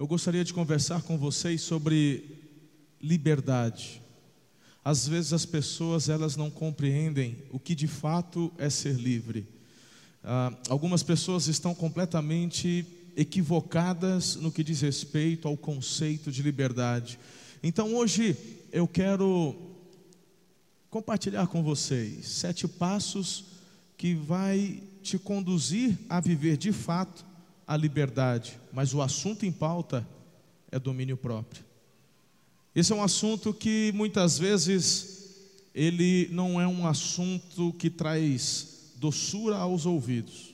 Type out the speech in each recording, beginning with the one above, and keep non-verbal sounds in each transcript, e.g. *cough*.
eu gostaria de conversar com vocês sobre liberdade. Às vezes as pessoas elas não compreendem o que de fato é ser livre. Ah, algumas pessoas estão completamente equivocadas no que diz respeito ao conceito de liberdade. Então hoje eu quero compartilhar com vocês sete passos que vai te conduzir a viver de fato a liberdade, mas o assunto em pauta é domínio próprio. Esse é um assunto que muitas vezes ele não é um assunto que traz doçura aos ouvidos.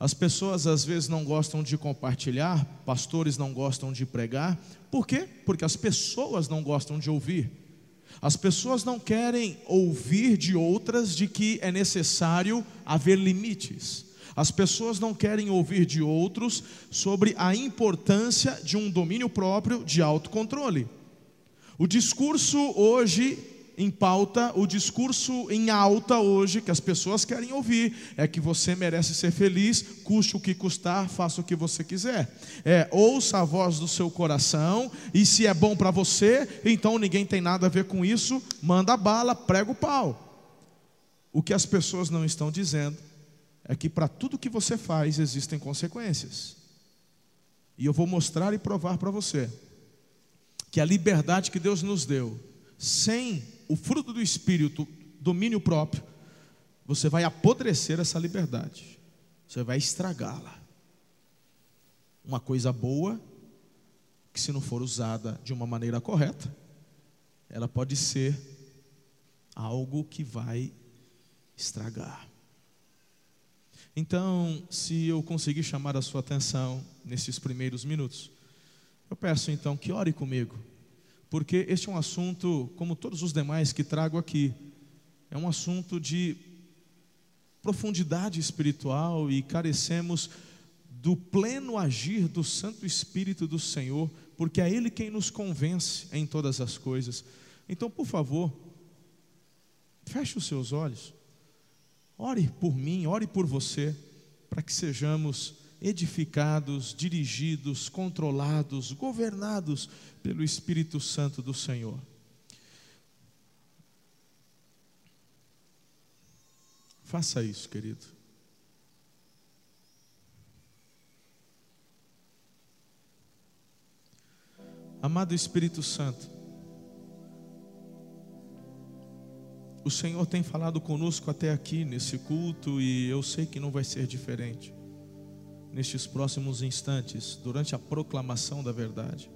As pessoas às vezes não gostam de compartilhar, pastores não gostam de pregar. Por quê? Porque as pessoas não gostam de ouvir. As pessoas não querem ouvir de outras de que é necessário haver limites. As pessoas não querem ouvir de outros sobre a importância de um domínio próprio de autocontrole. O discurso hoje em pauta, o discurso em alta hoje que as pessoas querem ouvir é que você merece ser feliz, custe o que custar, faça o que você quiser. É, ouça a voz do seu coração e se é bom para você, então ninguém tem nada a ver com isso, manda bala, prega o pau. O que as pessoas não estão dizendo é que para tudo que você faz existem consequências. E eu vou mostrar e provar para você que a liberdade que Deus nos deu, sem o fruto do Espírito, domínio próprio, você vai apodrecer essa liberdade, você vai estragá-la. Uma coisa boa, que se não for usada de uma maneira correta, ela pode ser algo que vai estragar. Então, se eu conseguir chamar a sua atenção nesses primeiros minutos, eu peço então que ore comigo, porque este é um assunto, como todos os demais que trago aqui, é um assunto de profundidade espiritual e carecemos do pleno agir do Santo Espírito do Senhor, porque é Ele quem nos convence em todas as coisas. Então, por favor, feche os seus olhos. Ore por mim, ore por você, para que sejamos edificados, dirigidos, controlados, governados pelo Espírito Santo do Senhor. Faça isso, querido. Amado Espírito Santo, O Senhor tem falado conosco até aqui nesse culto e eu sei que não vai ser diferente nestes próximos instantes, durante a proclamação da verdade.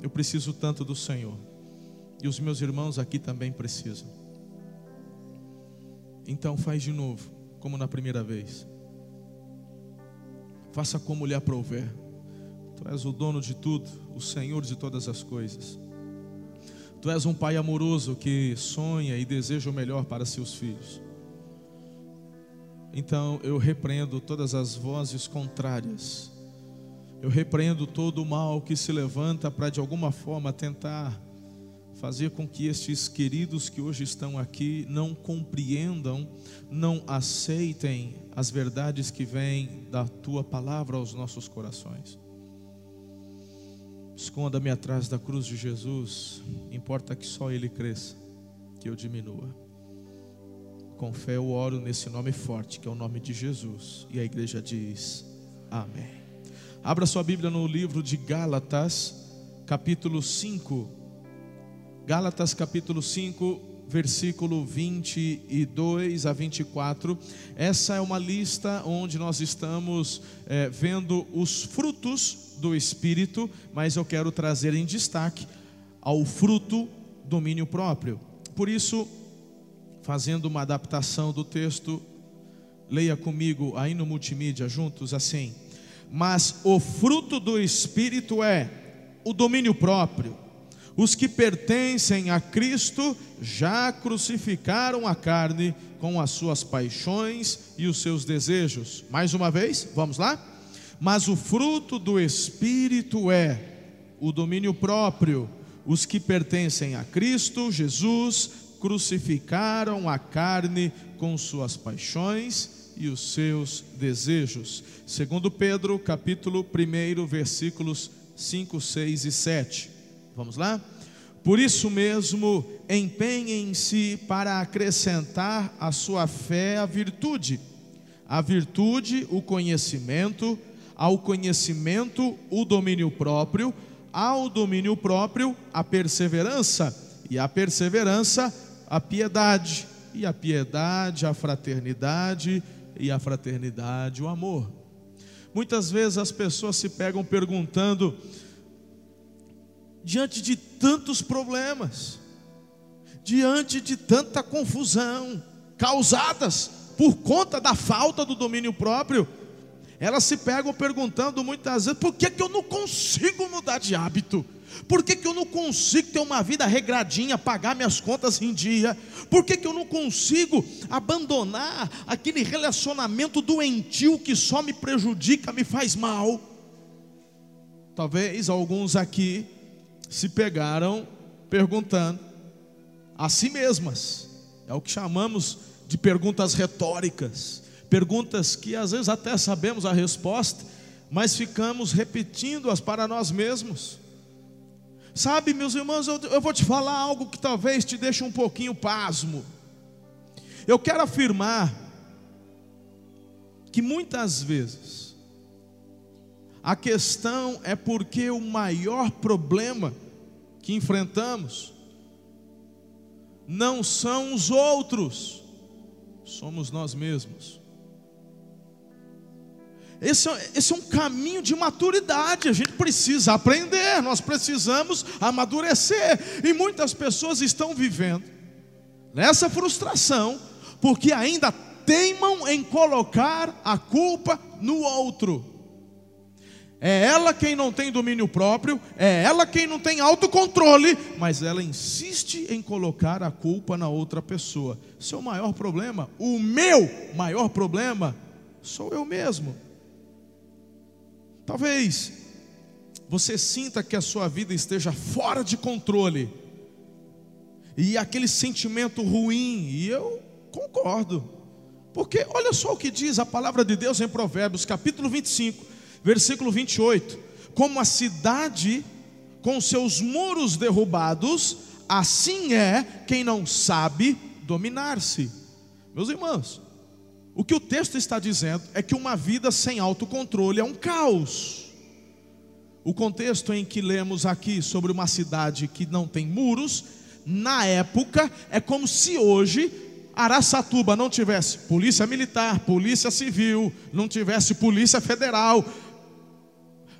Eu preciso tanto do Senhor e os meus irmãos aqui também precisam. Então faz de novo, como na primeira vez. Faça como lhe aprouver. Tu és o dono de tudo, o Senhor de todas as coisas. Tu és um pai amoroso que sonha e deseja o melhor para seus filhos. Então eu repreendo todas as vozes contrárias. Eu repreendo todo o mal que se levanta para de alguma forma tentar fazer com que estes queridos que hoje estão aqui não compreendam, não aceitem as verdades que vêm da tua palavra aos nossos corações. Esconda-me atrás da cruz de Jesus. Importa que só Ele cresça, que eu diminua. Com fé eu oro nesse nome forte, que é o nome de Jesus. E a igreja diz: Amém. Abra sua Bíblia no livro de Gálatas, capítulo 5. Gálatas, capítulo 5, versículo 22 a 24. Essa é uma lista onde nós estamos é, vendo os frutos do Espírito, mas eu quero trazer em destaque ao fruto domínio próprio. Por isso, fazendo uma adaptação do texto, leia comigo aí no multimídia juntos assim: Mas o fruto do Espírito é o domínio próprio. Os que pertencem a Cristo já crucificaram a carne com as suas paixões e os seus desejos. Mais uma vez, vamos lá? Mas o fruto do Espírito é o domínio próprio. Os que pertencem a Cristo Jesus crucificaram a carne com suas paixões e os seus desejos. Segundo Pedro, capítulo 1, versículos 5, 6 e 7. Vamos lá? Por isso mesmo, empenhem-se para acrescentar à sua fé a virtude, a virtude, o conhecimento, ao conhecimento, o domínio próprio, ao domínio próprio, a perseverança, e a perseverança, a piedade, e a piedade, a fraternidade, e a fraternidade, o amor. Muitas vezes as pessoas se pegam perguntando, diante de tantos problemas, diante de tanta confusão, causadas por conta da falta do domínio próprio, elas se pegam perguntando muitas vezes: por que, que eu não consigo mudar de hábito? Por que, que eu não consigo ter uma vida regradinha, pagar minhas contas em dia? Por que, que eu não consigo abandonar aquele relacionamento doentio que só me prejudica, me faz mal? Talvez alguns aqui se pegaram perguntando a si mesmas, é o que chamamos de perguntas retóricas perguntas que às vezes até sabemos a resposta, mas ficamos repetindo-as para nós mesmos. Sabe, meus irmãos, eu, eu vou te falar algo que talvez te deixe um pouquinho pasmo. Eu quero afirmar que muitas vezes a questão é porque o maior problema que enfrentamos não são os outros, somos nós mesmos. Esse é, esse é um caminho de maturidade, a gente precisa aprender, nós precisamos amadurecer, e muitas pessoas estão vivendo nessa frustração, porque ainda teimam em colocar a culpa no outro. É ela quem não tem domínio próprio, é ela quem não tem autocontrole, mas ela insiste em colocar a culpa na outra pessoa. Seu maior problema, o meu maior problema, sou eu mesmo. Talvez você sinta que a sua vida esteja fora de controle, e aquele sentimento ruim, e eu concordo, porque olha só o que diz a palavra de Deus em Provérbios, capítulo 25, versículo 28: Como a cidade com seus muros derrubados, assim é quem não sabe dominar-se. Meus irmãos, o que o texto está dizendo é que uma vida sem autocontrole é um caos. O contexto em que lemos aqui sobre uma cidade que não tem muros, na época, é como se hoje Araçatuba não tivesse polícia militar, polícia civil, não tivesse polícia federal.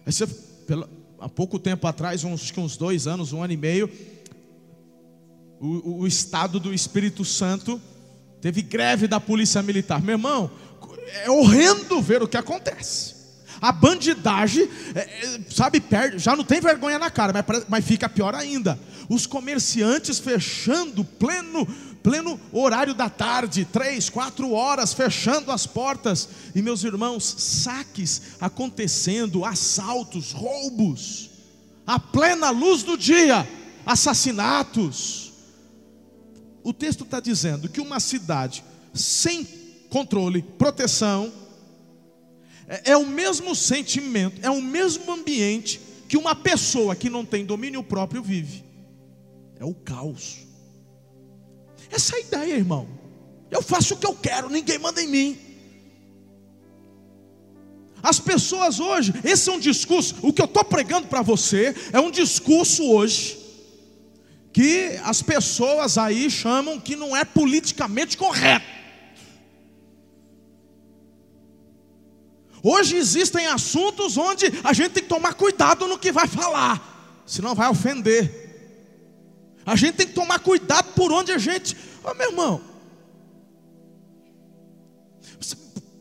Você, pela, há pouco tempo atrás, uns, uns dois anos, um ano e meio, o, o estado do Espírito Santo Teve greve da polícia militar. Meu irmão, é horrendo ver o que acontece. A bandidagem, é, é, sabe, perde, já não tem vergonha na cara, mas, mas fica pior ainda. Os comerciantes fechando pleno, pleno horário da tarde, três, quatro horas, fechando as portas. E meus irmãos, saques acontecendo, assaltos, roubos, a plena luz do dia, assassinatos o texto está dizendo que uma cidade sem controle, proteção, é, é o mesmo sentimento, é o mesmo ambiente que uma pessoa que não tem domínio próprio vive. É o caos. Essa é a ideia, irmão. Eu faço o que eu quero, ninguém manda em mim. As pessoas hoje, esse é um discurso, o que eu estou pregando para você é um discurso hoje que as pessoas aí chamam que não é politicamente correto. Hoje existem assuntos onde a gente tem que tomar cuidado no que vai falar, senão vai ofender. A gente tem que tomar cuidado por onde a gente. Ô oh, meu irmão,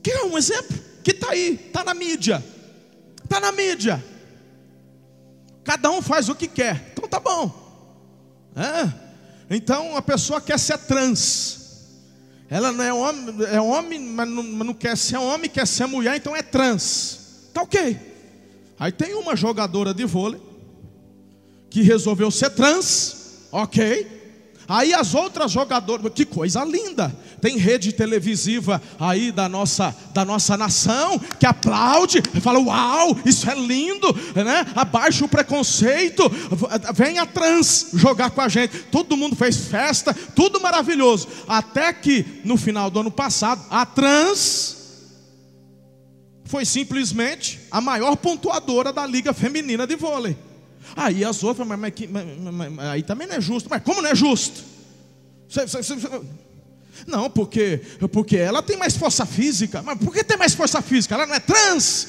quer um exemplo? Que está aí, está na mídia. Está na mídia. Cada um faz o que quer. Então tá bom. É? Então a pessoa quer ser trans. Ela não é homem, é homem, mas não, mas não quer ser homem, quer ser mulher, então é trans. Tá ok. Aí tem uma jogadora de vôlei que resolveu ser trans, ok. Aí as outras jogadoras, que coisa linda. Tem rede televisiva aí da nossa, da nossa nação que aplaude, fala: "Uau, isso é lindo", né? Abaixa o preconceito, vem a trans jogar com a gente. Todo mundo fez festa, tudo maravilhoso. Até que no final do ano passado, a trans foi simplesmente a maior pontuadora da liga feminina de vôlei. Aí as outras, mas, mas, mas, aí também não é justo. Mas como não é justo? Não, porque, porque ela tem mais força física. Mas por que tem mais força física? Ela não é trans.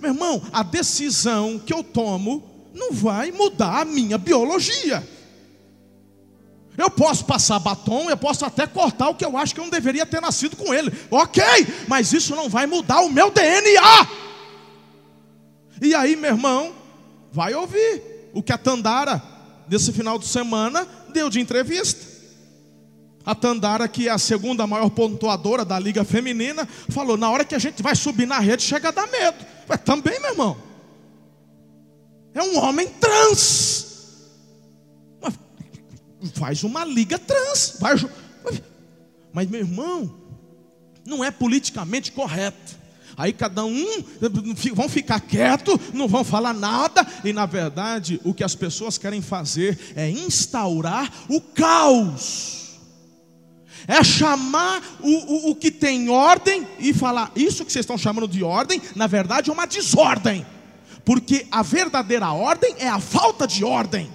Meu irmão, a decisão que eu tomo não vai mudar a minha biologia. Eu posso passar batom, eu posso até cortar o que eu acho que eu não deveria ter nascido com ele. Ok, mas isso não vai mudar o meu DNA. E aí, meu irmão, vai ouvir o que a Tandara, nesse final de semana, deu de entrevista. A Tandara, que é a segunda maior pontuadora da Liga Feminina, falou: na hora que a gente vai subir na rede, chega a dar medo. Mas também, meu irmão, é um homem trans. Faz uma liga trans. Vai... Mas, meu irmão, não é politicamente correto. Aí cada um vão ficar quieto, não vão falar nada, e na verdade o que as pessoas querem fazer é instaurar o caos. É chamar o, o, o que tem ordem e falar, isso que vocês estão chamando de ordem, na verdade é uma desordem. Porque a verdadeira ordem é a falta de ordem.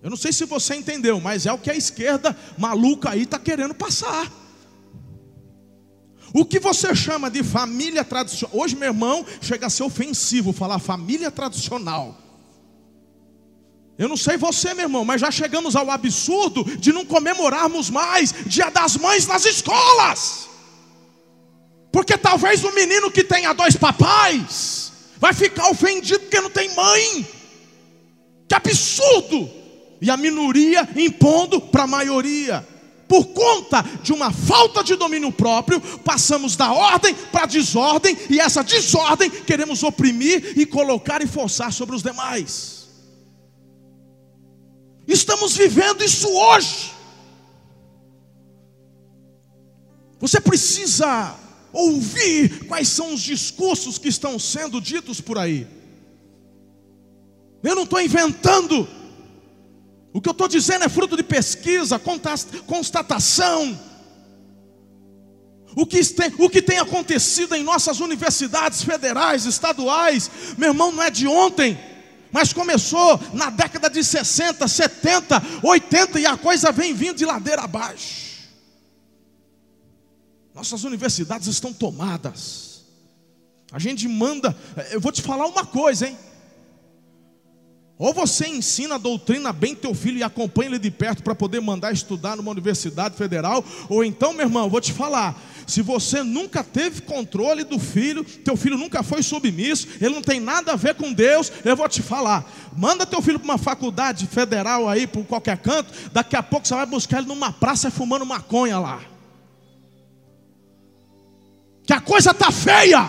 Eu não sei se você entendeu, mas é o que a esquerda maluca aí está querendo passar. O que você chama de família tradicional? Hoje, meu irmão, chega a ser ofensivo falar família tradicional. Eu não sei você, meu irmão, mas já chegamos ao absurdo de não comemorarmos mais Dia das Mães nas escolas. Porque talvez o menino que tenha dois papais vai ficar ofendido porque não tem mãe. Que absurdo! E a minoria impondo para a maioria por conta de uma falta de domínio próprio, passamos da ordem para a desordem, e essa desordem queremos oprimir e colocar e forçar sobre os demais. Estamos vivendo isso hoje. Você precisa ouvir quais são os discursos que estão sendo ditos por aí. Eu não estou inventando o que eu estou dizendo é fruto de pesquisa, constatação. O que, tem, o que tem acontecido em nossas universidades federais, estaduais, meu irmão, não é de ontem, mas começou na década de 60, 70, 80 e a coisa vem vindo de ladeira abaixo. Nossas universidades estão tomadas. A gente manda, eu vou te falar uma coisa, hein? Ou você ensina a doutrina bem teu filho e acompanha ele de perto para poder mandar estudar numa universidade federal, ou então, meu irmão, vou te falar, se você nunca teve controle do filho, teu filho nunca foi submisso, ele não tem nada a ver com Deus, eu vou te falar, manda teu filho para uma faculdade federal aí, por qualquer canto, daqui a pouco você vai buscar ele numa praça fumando maconha lá. Que a coisa tá feia.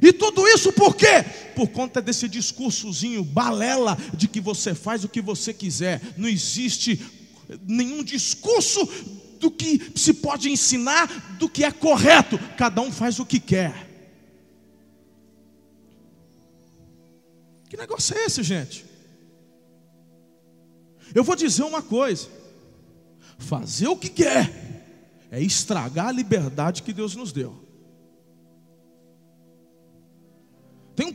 E tudo isso por quê? Por conta desse discursozinho balela de que você faz o que você quiser. Não existe nenhum discurso do que se pode ensinar do que é correto. Cada um faz o que quer. Que negócio é esse, gente? Eu vou dizer uma coisa: fazer o que quer é estragar a liberdade que Deus nos deu.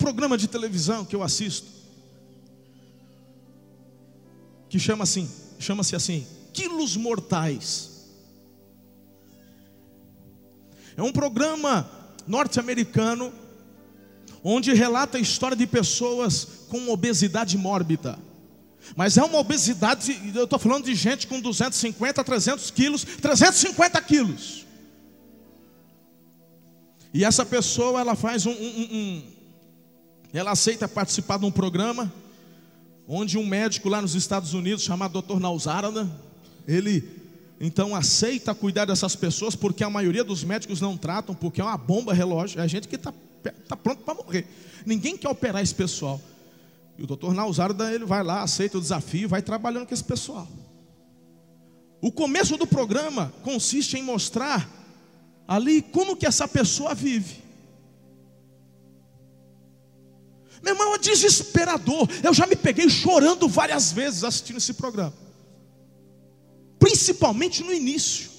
Programa de televisão que eu assisto que chama assim, chama-se assim, Quilos Mortais. É um programa norte-americano onde relata a história de pessoas com obesidade mórbida. Mas é uma obesidade, eu estou falando de gente com 250, 300 quilos, 350 quilos. E essa pessoa, ela faz um, um, um, ela aceita participar de um programa onde um médico lá nos Estados Unidos, chamado Dr. Nausarana, ele então aceita cuidar dessas pessoas, porque a maioria dos médicos não tratam, porque é uma bomba relógio, é gente que está tá pronto para morrer. Ninguém quer operar esse pessoal. E o doutor Nausarda, ele vai lá, aceita o desafio, vai trabalhando com esse pessoal. O começo do programa consiste em mostrar ali como que essa pessoa vive. Meu irmão, é desesperador. Eu já me peguei chorando várias vezes assistindo esse programa. Principalmente no início.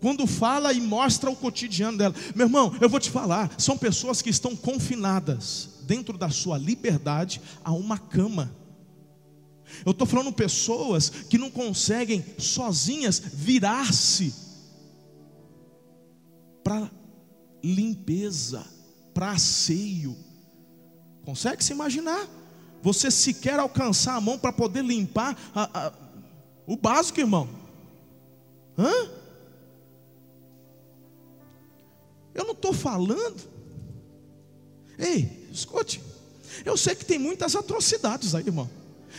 Quando fala e mostra o cotidiano dela. Meu irmão, eu vou te falar, são pessoas que estão confinadas dentro da sua liberdade a uma cama. Eu estou falando pessoas que não conseguem sozinhas virar-se para limpeza, para asseio. Consegue se imaginar? Você sequer alcançar a mão para poder limpar a, a, o básico, irmão. Hã? Eu não estou falando. Ei, escute. Eu sei que tem muitas atrocidades aí, irmão.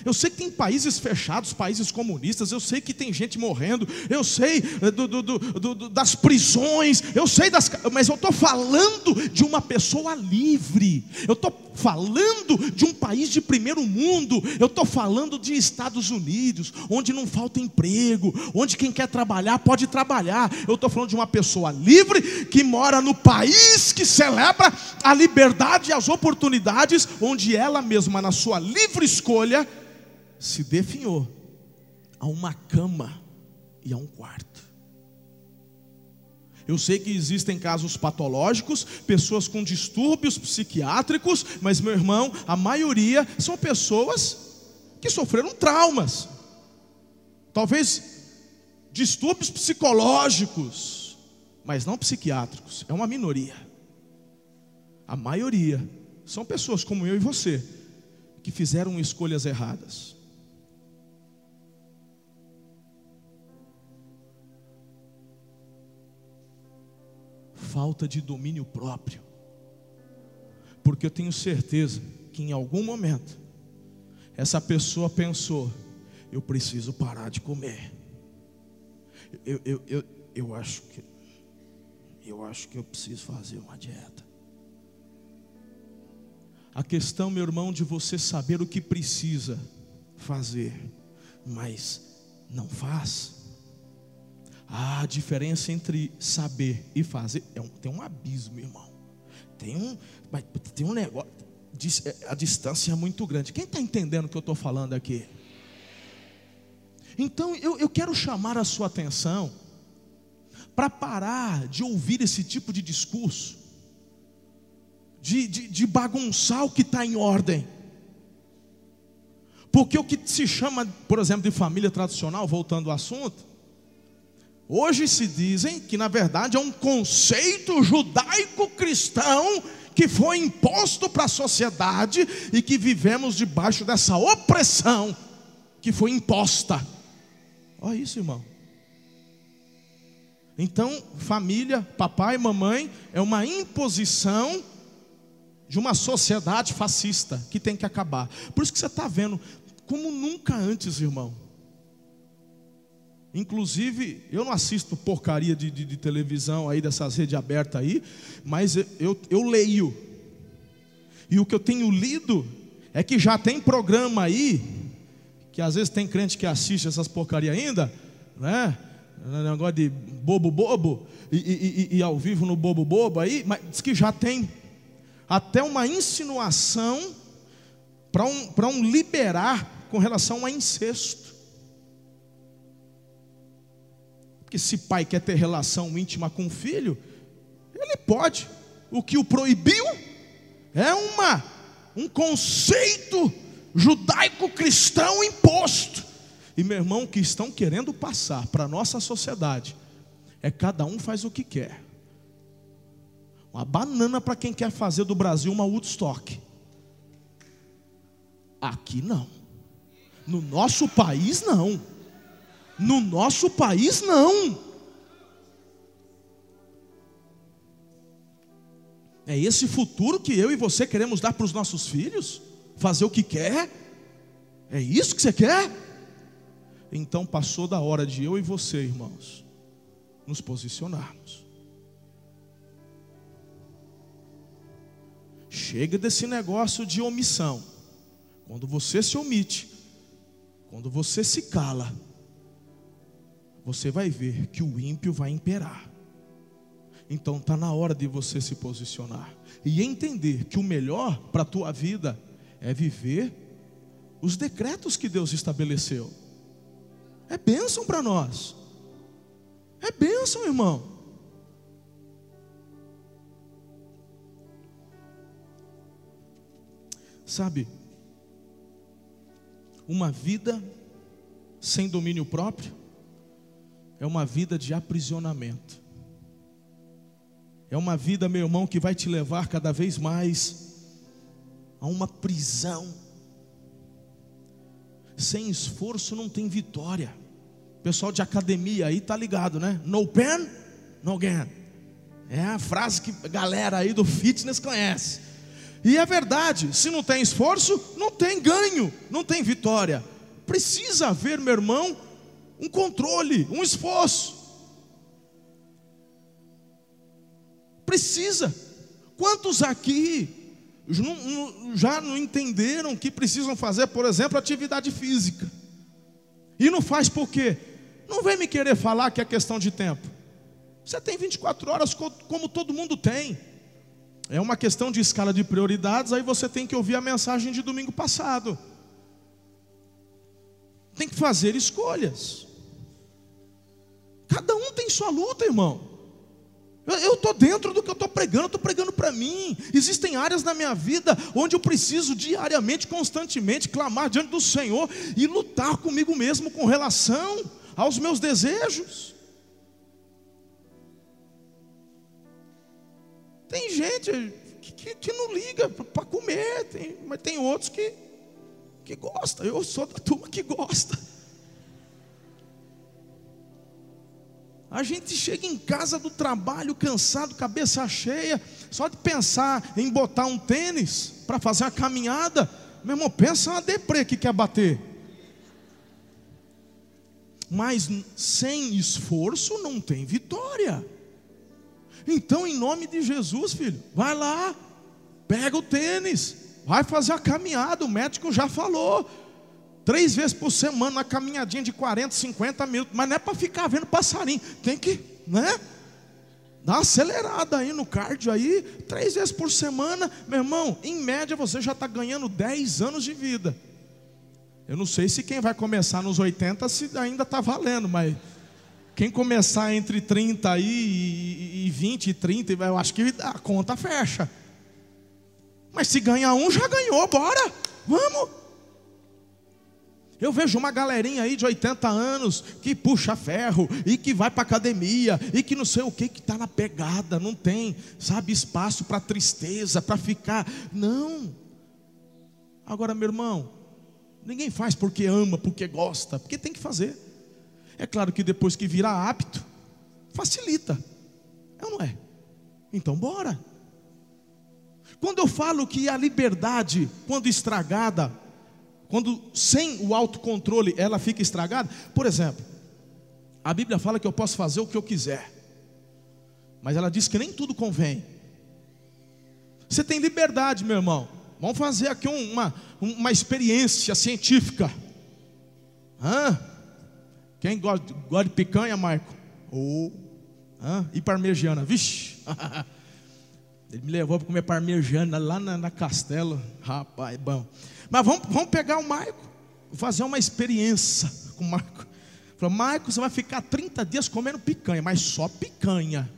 Eu sei que tem países fechados, países comunistas, eu sei que tem gente morrendo, eu sei eh, do, do, do, das prisões, eu sei das. Mas eu estou falando de uma pessoa livre, eu estou falando de um país de primeiro mundo, eu estou falando de Estados Unidos, onde não falta emprego, onde quem quer trabalhar pode trabalhar. Eu estou falando de uma pessoa livre que mora no país que celebra a liberdade e as oportunidades, onde ela mesma, na sua livre escolha, se definhou a uma cama e a um quarto. Eu sei que existem casos patológicos, pessoas com distúrbios psiquiátricos, mas meu irmão, a maioria são pessoas que sofreram traumas. Talvez distúrbios psicológicos, mas não psiquiátricos, é uma minoria. A maioria são pessoas como eu e você que fizeram escolhas erradas. Falta de domínio próprio. Porque eu tenho certeza que em algum momento essa pessoa pensou: eu preciso parar de comer. Eu, eu, eu, eu acho que eu acho que eu preciso fazer uma dieta. A questão, meu irmão, de você saber o que precisa fazer, mas não faz. A diferença entre saber e fazer é um, tem um abismo, irmão. Tem um, tem um negócio. É, a distância é muito grande. Quem está entendendo o que eu estou falando aqui? Então eu, eu quero chamar a sua atenção para parar de ouvir esse tipo de discurso, de, de, de bagunçar o que está em ordem. Porque o que se chama, por exemplo, de família tradicional, voltando ao assunto, Hoje se dizem que na verdade é um conceito judaico-cristão que foi imposto para a sociedade e que vivemos debaixo dessa opressão que foi imposta. Olha isso, irmão. Então, família, papai mamãe, é uma imposição de uma sociedade fascista que tem que acabar. Por isso que você está vendo, como nunca antes, irmão, Inclusive, eu não assisto porcaria de, de, de televisão aí, dessas redes abertas aí, mas eu, eu, eu leio. E o que eu tenho lido é que já tem programa aí, que às vezes tem crente que assiste essas porcaria ainda, né? Negócio de bobo bobo, e, e, e, e ao vivo no bobo bobo aí, mas diz que já tem até uma insinuação para um, um liberar com relação a incesto. Porque se pai quer ter relação íntima com o filho, ele pode. O que o proibiu é uma um conceito judaico-cristão imposto. E meu irmão, que estão querendo passar para a nossa sociedade é cada um faz o que quer. Uma banana para quem quer fazer do Brasil uma Woodstock. Aqui não. No nosso país não. No nosso país, não. É esse futuro que eu e você queremos dar para os nossos filhos? Fazer o que quer? É isso que você quer? Então passou da hora de eu e você, irmãos, nos posicionarmos. Chega desse negócio de omissão. quando você se omite, quando você se cala, você vai ver que o ímpio vai imperar. Então está na hora de você se posicionar e entender que o melhor para a tua vida é viver os decretos que Deus estabeleceu. É bênção para nós. É bênção, irmão. Sabe, uma vida sem domínio próprio é uma vida de aprisionamento. É uma vida, meu irmão, que vai te levar cada vez mais a uma prisão. Sem esforço não tem vitória. Pessoal de academia aí tá ligado, né? No pen, no gain. É a frase que a galera aí do fitness conhece. E é verdade, se não tem esforço, não tem ganho, não tem vitória. Precisa haver, meu irmão, um controle, um esforço. Precisa. Quantos aqui já não entenderam que precisam fazer, por exemplo, atividade física? E não faz por quê? Não vem me querer falar que é questão de tempo. Você tem 24 horas como todo mundo tem. É uma questão de escala de prioridades, aí você tem que ouvir a mensagem de domingo passado. Tem que fazer escolhas. Cada um tem sua luta, irmão. Eu estou dentro do que eu estou pregando, estou pregando para mim. Existem áreas na minha vida onde eu preciso diariamente, constantemente, clamar diante do Senhor e lutar comigo mesmo com relação aos meus desejos. Tem gente que, que, que não liga para comer, tem, mas tem outros que, que gostam. Eu sou da turma que gosta. A gente chega em casa do trabalho cansado, cabeça cheia, só de pensar em botar um tênis para fazer a caminhada. Meu irmão, pensa uma deprê que quer bater. Mas sem esforço não tem vitória. Então, em nome de Jesus, filho, vai lá, pega o tênis, vai fazer a caminhada. O médico já falou. Três vezes por semana, uma caminhadinha de 40, 50 minutos. Mas não é para ficar vendo passarinho. Tem que, né? Dá uma acelerada aí no cardio aí. Três vezes por semana, meu irmão, em média você já está ganhando 10 anos de vida. Eu não sei se quem vai começar nos 80 se ainda está valendo, mas quem começar entre 30 e, e 20 e 30, eu acho que a conta fecha. Mas se ganhar um, já ganhou, bora, vamos. Eu vejo uma galerinha aí de 80 anos que puxa ferro e que vai para academia e que não sei o que que está na pegada, não tem, sabe, espaço para tristeza, para ficar. Não. Agora, meu irmão, ninguém faz porque ama, porque gosta, porque tem que fazer. É claro que depois que vira hábito, facilita. É ou não é? Então bora. Quando eu falo que a liberdade, quando estragada, quando sem o autocontrole ela fica estragada, por exemplo, a Bíblia fala que eu posso fazer o que eu quiser, mas ela diz que nem tudo convém. Você tem liberdade, meu irmão. Vamos fazer aqui uma, uma experiência científica. Hã? Quem gosta, gosta de picanha, Marco? Oh. Ah, e parmegiana, vixe. *laughs* Ele me levou para comer parmegiana lá na, na Castela. Rapaz, bom. Mas vamos, vamos pegar o Marco, fazer uma experiência *laughs* com o Marco. Falou, Marco, você vai ficar 30 dias comendo picanha, mas só picanha.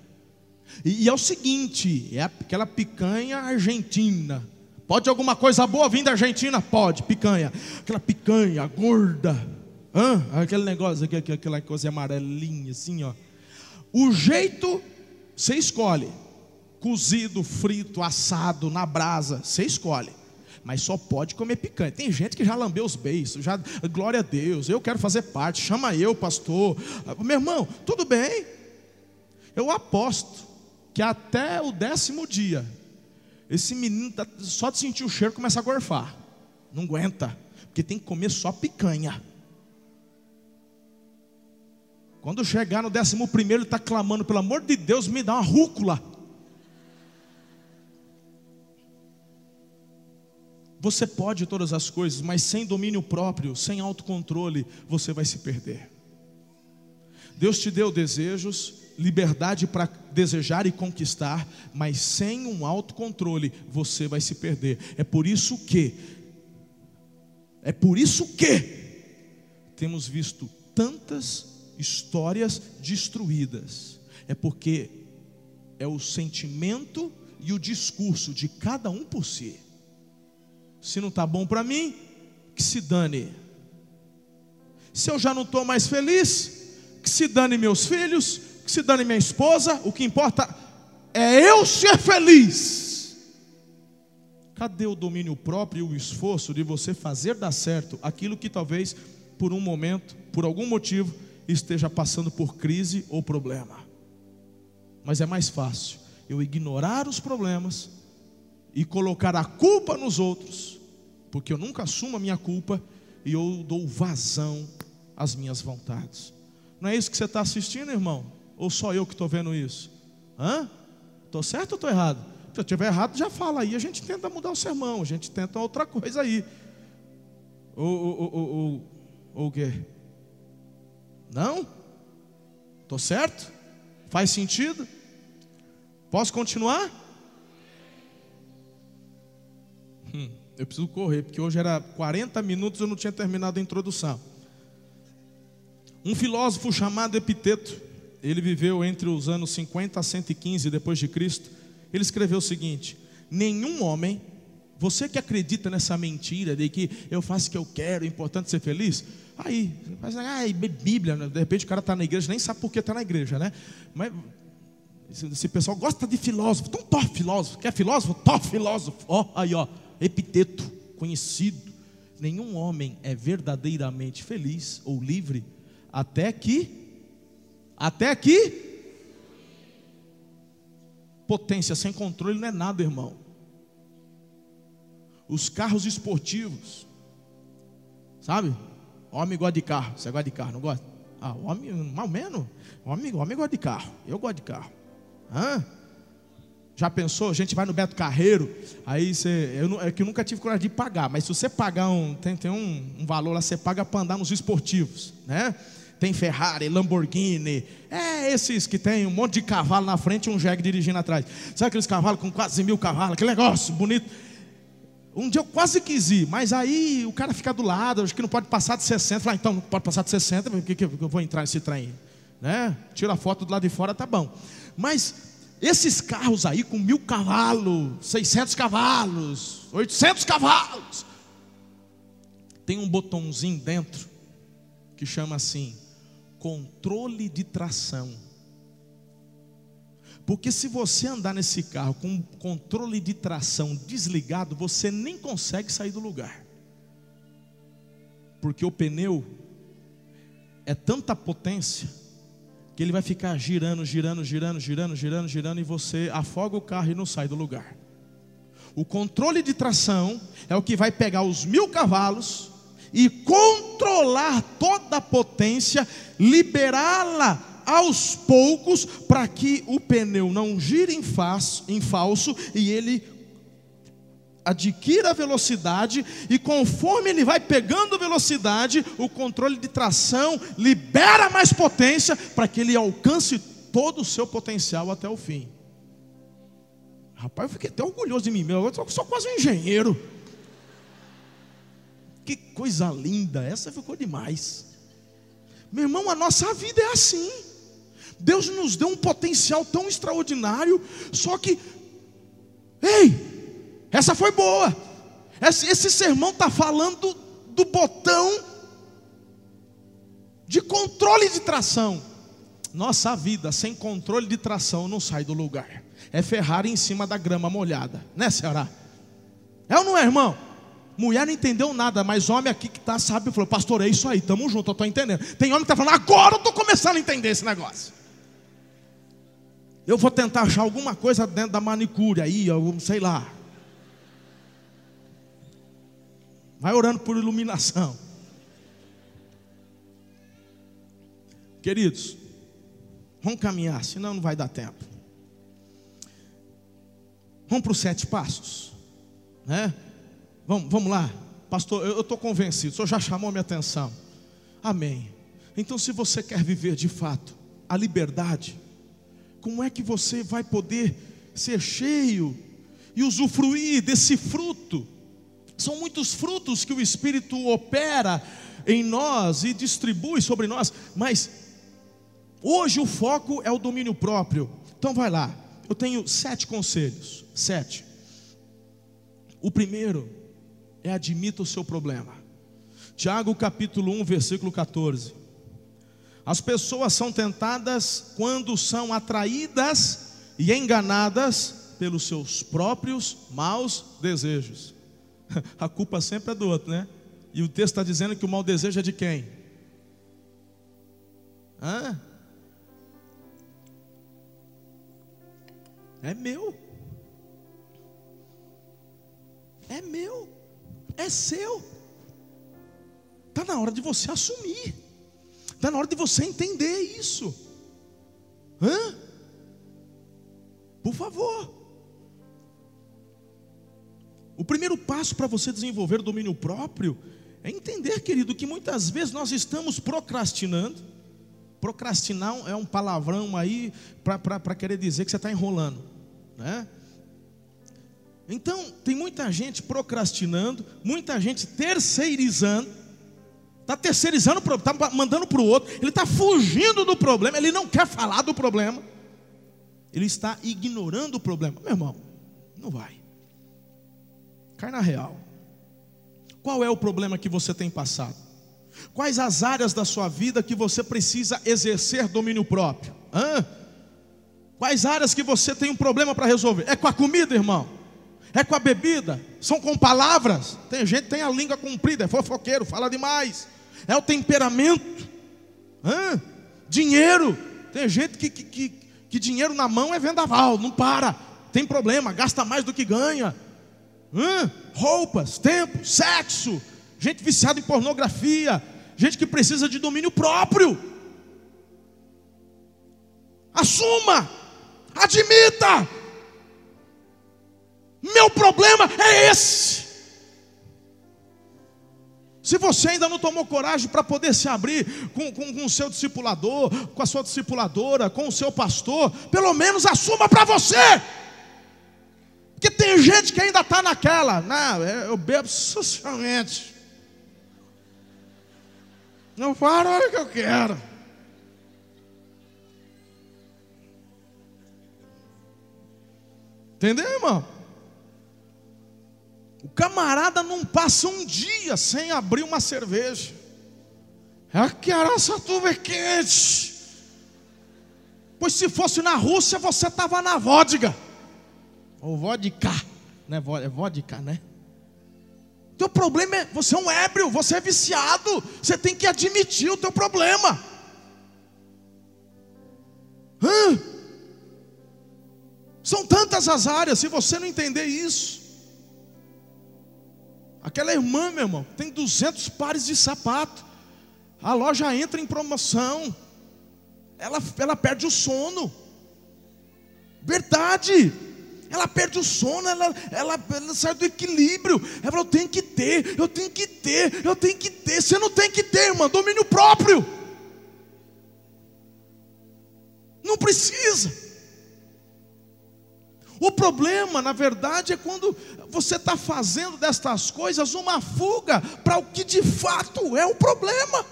E, e é o seguinte: é aquela picanha argentina. Pode alguma coisa boa vir da Argentina? Pode, picanha. Aquela picanha gorda Hã? Aquele negócio aqui, aquela coisa amarelinha assim, ó. O jeito você escolhe. Cozido, frito, assado, na brasa, você escolhe. Mas só pode comer picanha. Tem gente que já lambeu os beiços, já, glória a Deus, eu quero fazer parte, chama eu, pastor. Meu irmão, tudo bem. Eu aposto que até o décimo dia, esse menino tá, só de sentir o cheiro começa a gorfar. Não aguenta, porque tem que comer só picanha. Quando chegar no décimo primeiro, ele está clamando, pelo amor de Deus, me dá uma rúcula. Você pode todas as coisas, mas sem domínio próprio, sem autocontrole, você vai se perder. Deus te deu desejos, liberdade para desejar e conquistar, mas sem um autocontrole você vai se perder. É por isso que, é por isso que temos visto tantas histórias destruídas. É porque é o sentimento e o discurso de cada um por si. Se não está bom para mim, que se dane. Se eu já não estou mais feliz, que se dane meus filhos, que se dane minha esposa, o que importa é eu ser feliz. Cadê o domínio próprio e o esforço de você fazer dar certo aquilo que talvez por um momento, por algum motivo, esteja passando por crise ou problema? Mas é mais fácil eu ignorar os problemas e colocar a culpa nos outros, porque eu nunca assumo a minha culpa e eu dou vazão às minhas vontades. Não é isso que você está assistindo, irmão? Ou só eu que estou vendo isso? Hã? Estou certo ou estou errado? Se eu estiver errado, já fala aí. A gente tenta mudar o sermão, a gente tenta outra coisa aí. Ou, ou, ou, ou, ou o quê? Não? Estou certo? Faz sentido? Posso continuar? Hum, eu preciso correr, porque hoje era 40 minutos e eu não tinha terminado a introdução. Um filósofo chamado Epiteto, ele viveu entre os anos 50 a 115 depois de Cristo. Ele escreveu o seguinte: nenhum homem, você que acredita nessa mentira de que eu faço o que eu quero, é importante ser feliz, aí, mas ai, Bíblia, né? de repente o cara está na igreja, nem sabe por que está na igreja, né? Mas esse pessoal gosta de filósofo, então top filósofo, quer filósofo? Top filósofo, ó, aí ó, epiteto, conhecido. Nenhum homem é verdadeiramente feliz ou livre até que, até que, potência sem controle não é nada, irmão. Os carros esportivos, sabe? Homem gosta de carro. Você gosta de carro, não gosta? Ah, homem, mal menos. Homem, homem gosta de carro. Eu gosto de carro. Hã? Já pensou? A gente vai no Beto Carreiro, aí você. Eu, é que eu nunca tive coragem de pagar, mas se você pagar um. Tem, tem um, um valor lá, você paga para andar nos esportivos, né? tem Ferrari, Lamborghini, é esses que tem um monte de cavalo na frente e um jegue dirigindo atrás. Sabe aqueles cavalos com quase mil cavalos? Que negócio bonito. Um dia eu quase quis ir, mas aí o cara fica do lado, acho que não pode passar de 60. Fala, então não pode passar de 60, por que, que eu vou entrar nesse trem? Né? Tira a foto do lado de fora, tá bom. Mas esses carros aí com mil cavalos, 600 cavalos, 800 cavalos, tem um botãozinho dentro que chama assim: controle de tração. Porque se você andar nesse carro com controle de tração desligado, você nem consegue sair do lugar. Porque o pneu é tanta potência que ele vai ficar girando, girando, girando, girando, girando, girando e você afoga o carro e não sai do lugar. O controle de tração é o que vai pegar os mil cavalos e controlar toda a potência, liberá-la aos poucos, para que o pneu não gire em, falso, e ele adquira velocidade, e conforme ele vai pegando velocidade, o controle de tração libera mais potência para que ele alcance todo o seu potencial até o fim. Rapaz, eu fiquei até orgulhoso de mim mesmo, eu sou quase um engenheiro. Que coisa linda, essa ficou demais. Meu irmão, a nossa vida é assim. Deus nos deu um potencial tão extraordinário, só que, ei, essa foi boa. Esse, esse sermão está falando do botão de controle de tração. Nossa vida sem controle de tração não sai do lugar. É Ferrari em cima da grama molhada, né, Ceará? É ou não é, irmão? Mulher não entendeu nada, mas homem aqui que está sabe, falou, pastor, é isso aí, estamos juntos, eu estou entendendo. Tem homem que está falando, agora eu estou começando a entender esse negócio. Eu vou tentar achar alguma coisa dentro da manicure aí, eu, sei lá. Vai orando por iluminação. Queridos, vamos caminhar, senão não vai dar tempo. Vamos para os sete passos, né? Vamos, vamos lá, pastor, eu estou convencido, o senhor já chamou minha atenção. Amém. Então, se você quer viver de fato a liberdade, como é que você vai poder ser cheio e usufruir desse fruto? São muitos frutos que o Espírito opera em nós e distribui sobre nós, mas hoje o foco é o domínio próprio. Então vai lá, eu tenho sete conselhos. Sete. O primeiro é admita o seu problema. Tiago capítulo 1, versículo 14. As pessoas são tentadas quando são atraídas e enganadas pelos seus próprios maus desejos. A culpa sempre é do outro, né? E o texto está dizendo que o mau desejo é de quem? Hã? É meu. É meu. É seu. Está na hora de você assumir. Está na hora de você entender isso. Hã? Por favor. O primeiro passo para você desenvolver o domínio próprio é entender, querido, que muitas vezes nós estamos procrastinando. Procrastinar é um palavrão aí para querer dizer que você está enrolando, né? Então, tem muita gente procrastinando, muita gente terceirizando, está terceirizando, está mandando para o outro, ele está fugindo do problema, ele não quer falar do problema, ele está ignorando o problema. Meu irmão, não vai, cai na real. Qual é o problema que você tem passado? Quais as áreas da sua vida que você precisa exercer domínio próprio? Hã? Quais áreas que você tem um problema para resolver? É com a comida, irmão? É com a bebida? São com palavras? Tem gente que tem a língua comprida, é fofoqueiro, fala demais. É o temperamento? Hã? Dinheiro? Tem gente que, que, que, que dinheiro na mão é vendaval, não para, tem problema, gasta mais do que ganha. Roupas, tempo, sexo, gente viciada em pornografia, gente que precisa de domínio próprio. Assuma, admita. Meu problema é esse. Se você ainda não tomou coragem para poder se abrir com, com, com o seu discipulador, com a sua discipuladora, com o seu pastor, pelo menos assuma para você. Porque tem gente que ainda está naquela, não, eu bebo socialmente. Não falo a hora que eu quero. Entendeu, irmão? O camarada não passa um dia sem abrir uma cerveja. É que Araçatuba é quente. Pois se fosse na Rússia, você estava na vodka. Ou vodka, né? É vodka, né? Teu problema é, você é um ébrio, você é viciado, você tem que admitir o teu problema. Hã? São tantas as áreas, se você não entender isso. Aquela irmã, meu irmão, tem 200 pares de sapato. A loja entra em promoção. Ela, ela perde o sono. Verdade ela perde o sono, ela, ela, ela sai do equilíbrio. Ela fala: Eu tenho que ter, eu tenho que ter, eu tenho que ter. Você não tem que ter, irmão, domínio próprio. Não precisa. O problema, na verdade, é quando você está fazendo destas coisas uma fuga para o que de fato é o problema.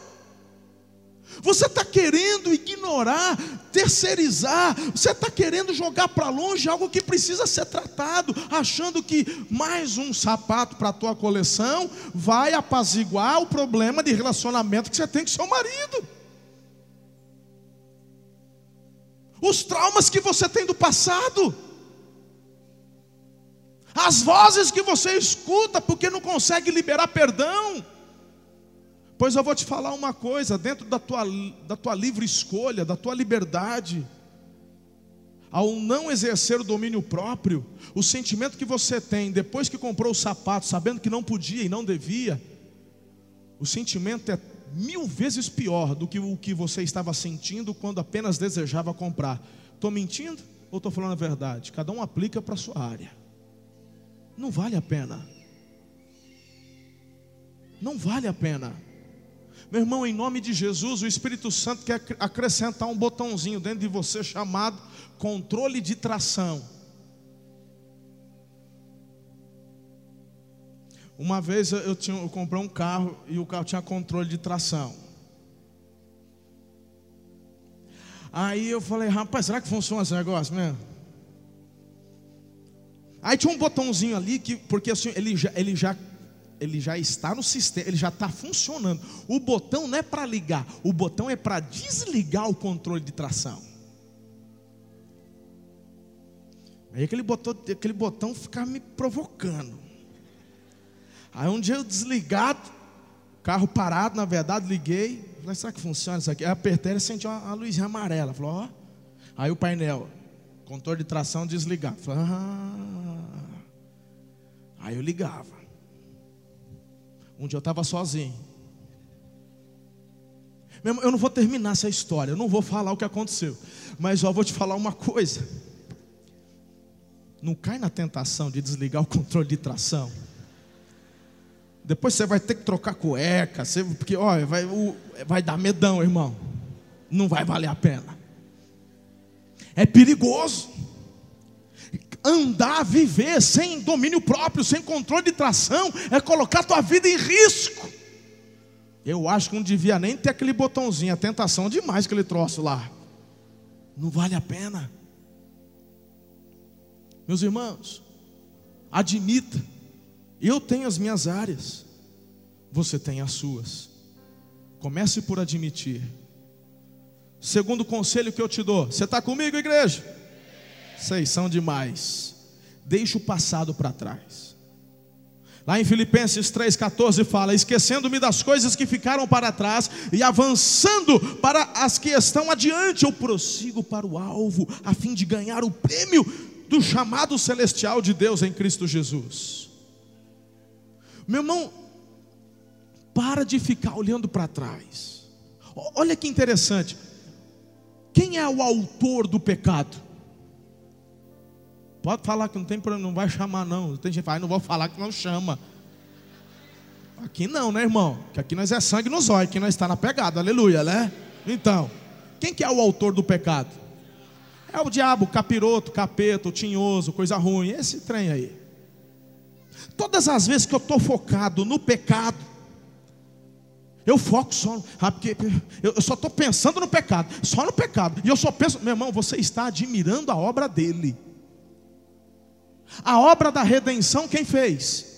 Você está querendo ignorar, terceirizar, você está querendo jogar para longe algo que precisa ser tratado, achando que mais um sapato para a tua coleção vai apaziguar o problema de relacionamento que você tem com seu marido. Os traumas que você tem do passado, as vozes que você escuta porque não consegue liberar perdão. Pois eu vou te falar uma coisa: dentro da tua, da tua livre escolha, da tua liberdade, ao não exercer o domínio próprio, o sentimento que você tem depois que comprou o sapato, sabendo que não podia e não devia, o sentimento é mil vezes pior do que o que você estava sentindo quando apenas desejava comprar. Estou mentindo ou estou falando a verdade? Cada um aplica para a sua área. Não vale a pena. Não vale a pena. Meu irmão, em nome de Jesus, o Espírito Santo quer acrescentar um botãozinho dentro de você chamado controle de tração. Uma vez eu, tinha, eu comprei um carro e o carro tinha controle de tração. Aí eu falei, rapaz, será que funciona esse negócio mesmo? Aí tinha um botãozinho ali que, porque assim, ele já, ele já, ele já está no sistema, ele já está funcionando. O botão não é para ligar, o botão é para desligar o controle de tração. Aí aquele botão, aquele botão ficava me provocando. Aí um dia eu desligado, carro parado, na verdade, liguei. Falei, será que funciona isso aqui? Aí apertei e senti uma, uma luzinha amarela. Falou, ó. Aí o painel, controle de tração desligado. Falei, ah. Aí eu ligava. Um dia eu estava sozinho. Eu não vou terminar essa história, eu não vou falar o que aconteceu, mas só vou te falar uma coisa. Não cai na tentação de desligar o controle de tração. Depois você vai ter que trocar cueca, você, porque olha, vai, vai dar medão, irmão. Não vai valer a pena. É perigoso. Andar, viver sem domínio próprio, sem controle de tração, é colocar tua vida em risco. Eu acho que não devia nem ter aquele botãozinho, a tentação demais que ele trouxe lá. Não vale a pena. Meus irmãos, admita eu tenho as minhas áreas, você tem as suas. Comece por admitir. Segundo conselho que eu te dou, você está comigo, igreja? Vocês são demais. Deixa o passado para trás. Lá em Filipenses 3,14 fala: Esquecendo-me das coisas que ficaram para trás e avançando para as que estão adiante, eu prossigo para o alvo, a fim de ganhar o prêmio do chamado celestial de Deus em Cristo Jesus. Meu irmão, para de ficar olhando para trás. Olha que interessante. Quem é o autor do pecado? Pode falar que não tem problema, não vai chamar não. Tem gente que fala, não vou falar que não chama. Aqui não, né, irmão? Que aqui nós é sangue nos olhos, que nós está na pegada, aleluia, né? Então, quem que é o autor do pecado? É o diabo, capiroto, capeta, tinhoso, coisa ruim, esse trem aí. Todas as vezes que eu estou focado no pecado, eu foco só, ah, porque eu só estou pensando no pecado, só no pecado, e eu só penso, meu irmão, você está admirando a obra dele. A obra da redenção, quem fez?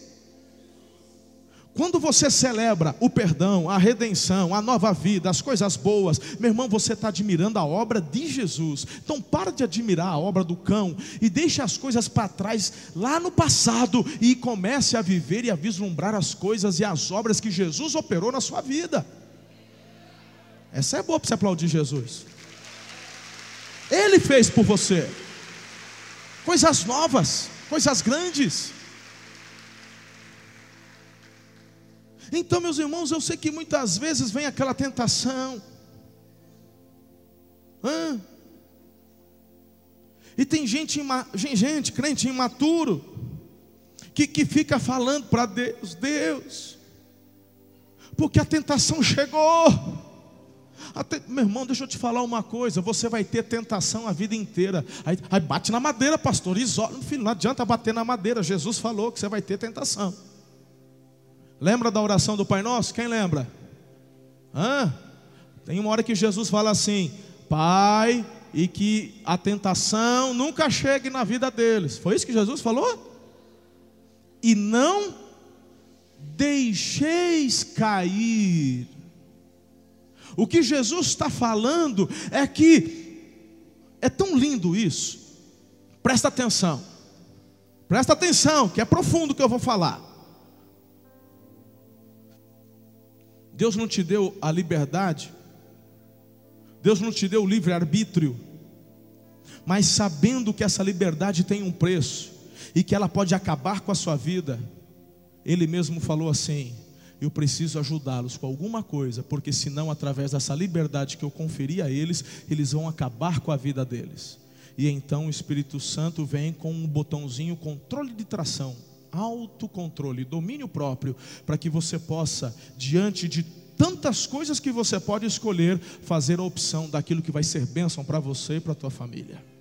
Quando você celebra o perdão, a redenção, a nova vida, as coisas boas, meu irmão, você está admirando a obra de Jesus. Então para de admirar a obra do cão e deixe as coisas para trás lá no passado e comece a viver e a vislumbrar as coisas e as obras que Jesus operou na sua vida. Essa é boa para você aplaudir Jesus. Ele fez por você coisas novas, coisas grandes. Então, meus irmãos, eu sei que muitas vezes vem aquela tentação. Hã? E tem gente, gente, crente imaturo, que, que fica falando para Deus, Deus, porque a tentação chegou. Até, meu irmão, deixa eu te falar uma coisa: você vai ter tentação a vida inteira. Aí, aí bate na madeira, pastor, isola. Filho, não adianta bater na madeira. Jesus falou que você vai ter tentação. Lembra da oração do Pai Nosso? Quem lembra? Hã? Tem uma hora que Jesus fala assim: Pai, e que a tentação nunca chegue na vida deles. Foi isso que Jesus falou? E não deixeis cair. O que Jesus está falando é que é tão lindo isso. Presta atenção. Presta atenção, que é profundo o que eu vou falar. Deus não te deu a liberdade, Deus não te deu o livre-arbítrio, mas sabendo que essa liberdade tem um preço e que ela pode acabar com a sua vida, Ele mesmo falou assim: eu preciso ajudá-los com alguma coisa, porque senão, através dessa liberdade que eu conferi a eles, eles vão acabar com a vida deles. E então o Espírito Santo vem com um botãozinho controle de tração autocontrole, domínio próprio, para que você possa, diante de tantas coisas que você pode escolher, fazer a opção daquilo que vai ser bênção para você e para a tua família.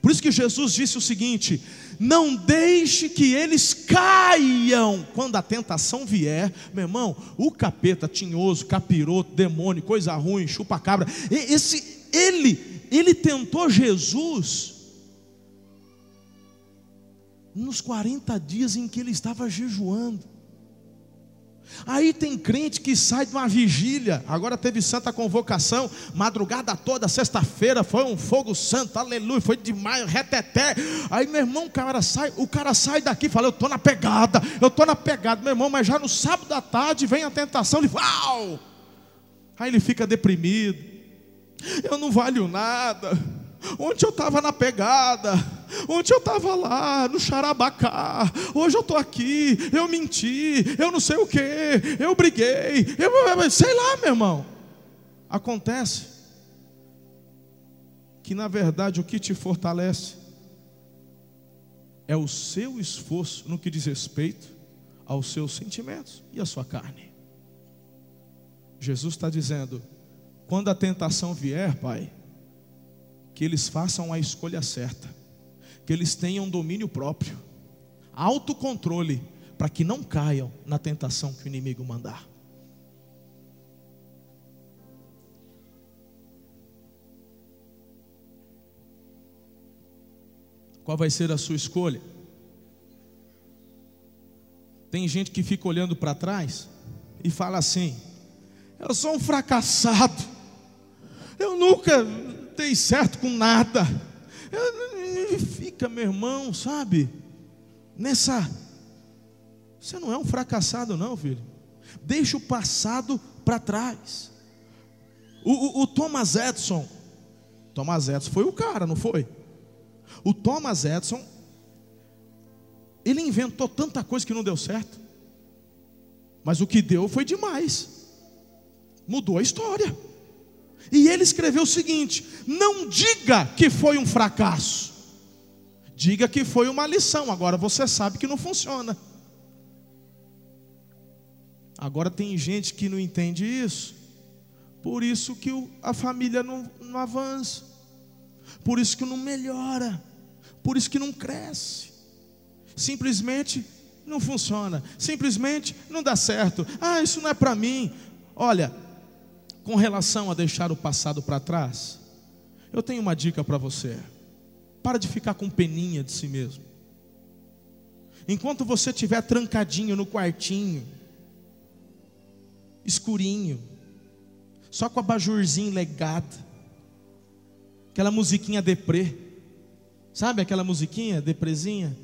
Por isso que Jesus disse o seguinte: não deixe que eles caiam quando a tentação vier, meu irmão. O capeta, tinhoso, capiroto, demônio, coisa ruim, chupa-cabra, esse, ele, ele tentou Jesus nos 40 dias em que ele estava jejuando. Aí tem crente que sai de uma vigília, agora teve santa convocação, madrugada toda, sexta-feira, foi um fogo santo, aleluia, foi demais, reteté. Aí, meu irmão, o cara sai, o cara sai daqui e fala: Eu estou na pegada, eu estou na pegada, meu irmão, mas já no sábado à tarde vem a tentação, ele uau! Aí ele fica deprimido, eu não valho nada. Ontem eu estava na pegada, ontem eu estava lá no Xarabacá, hoje eu estou aqui, eu menti, eu não sei o que, eu briguei, eu, sei lá, meu irmão. Acontece que na verdade o que te fortalece é o seu esforço no que diz respeito aos seus sentimentos e à sua carne. Jesus está dizendo: quando a tentação vier, Pai, que eles façam a escolha certa, que eles tenham domínio próprio, autocontrole, para que não caiam na tentação que o inimigo mandar. Qual vai ser a sua escolha? Tem gente que fica olhando para trás e fala assim: Eu sou um fracassado, eu nunca dei certo com nada. Ele fica, meu irmão, sabe? Nessa. Você não é um fracassado, não, filho. Deixa o passado para trás. O, o, o, Thomas Edison. Thomas Edison foi o cara, não foi? O Thomas Edison. Ele inventou tanta coisa que não deu certo. Mas o que deu foi demais. Mudou a história. E ele escreveu o seguinte: não diga que foi um fracasso, diga que foi uma lição. Agora você sabe que não funciona. Agora tem gente que não entende isso, por isso que a família não, não avança, por isso que não melhora, por isso que não cresce. Simplesmente não funciona, simplesmente não dá certo. Ah, isso não é para mim. Olha, com relação a deixar o passado para trás, eu tenho uma dica para você. Para de ficar com peninha de si mesmo. Enquanto você estiver trancadinho no quartinho, escurinho, só com a bajurzinha legada, aquela musiquinha deprê, sabe aquela musiquinha depresinha?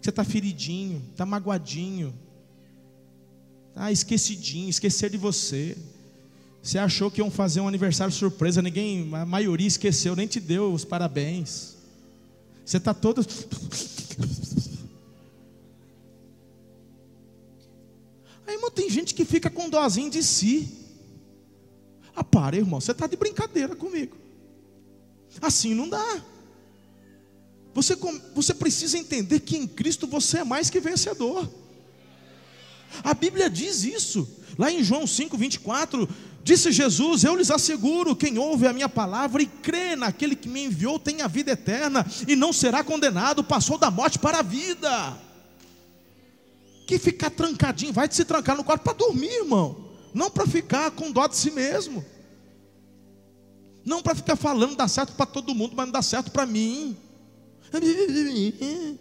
Você está feridinho, está magoadinho, está esquecidinho, esquecer de você. Você achou que iam fazer um aniversário surpresa, ninguém, a maioria esqueceu, nem te deu os parabéns. Você está todo. Aí, irmão, tem gente que fica com dozinho de si. Ah, para, irmão, você está de brincadeira comigo. Assim não dá. Você, você precisa entender que em Cristo você é mais que vencedor. A Bíblia diz isso. Lá em João 5, 24, Disse Jesus: Eu lhes asseguro: quem ouve a minha palavra e crê naquele que me enviou tem a vida eterna e não será condenado, passou da morte para a vida. Que ficar trancadinho, vai se trancar no quarto para dormir, irmão, não para ficar com dó de si mesmo, não para ficar falando dá certo para todo mundo, mas não dá certo para mim. *laughs*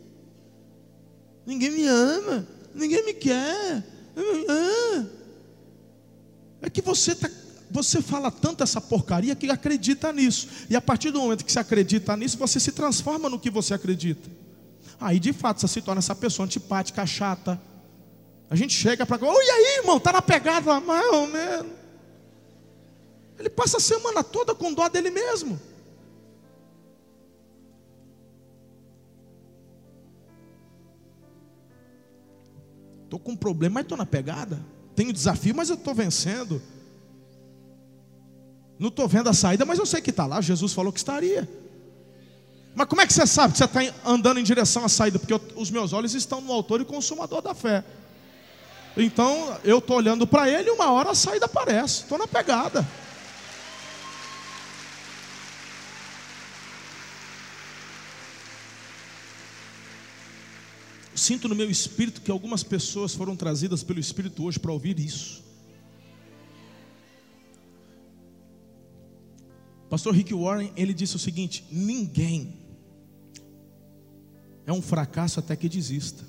Ninguém me ama, ninguém me quer. Ah. É que você tá, você fala tanto essa porcaria que acredita nisso. E a partir do momento que você acredita nisso, você se transforma no que você acredita. Aí de fato você se torna essa pessoa antipática, chata. A gente chega para. Oi, aí, irmão, tá na pegada, mais ou menos. Ele passa a semana toda com dó dele mesmo. Estou com um problema, mas estou na pegada. Tenho desafio, mas eu estou vencendo. Não estou vendo a saída, mas eu sei que está lá. Jesus falou que estaria. Mas como é que você sabe que você está andando em direção à saída? Porque eu, os meus olhos estão no autor e consumador da fé. Então eu estou olhando para ele e uma hora a saída aparece. Estou na pegada. Sinto no meu espírito que algumas pessoas foram trazidas pelo Espírito hoje para ouvir isso. Pastor Rick Warren, ele disse o seguinte: ninguém é um fracasso até que desista.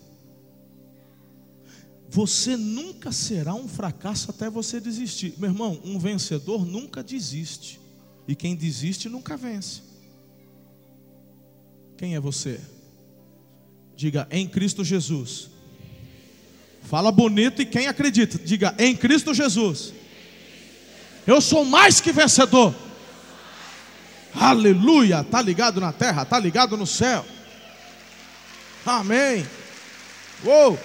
Você nunca será um fracasso até você desistir. Meu irmão, um vencedor nunca desiste. E quem desiste nunca vence. Quem é você? Diga em Cristo Jesus. Fala bonito e quem acredita, diga em Cristo Jesus. Eu sou mais que vencedor. Aleluia, tá ligado na terra, tá ligado no céu. Amém. Uou.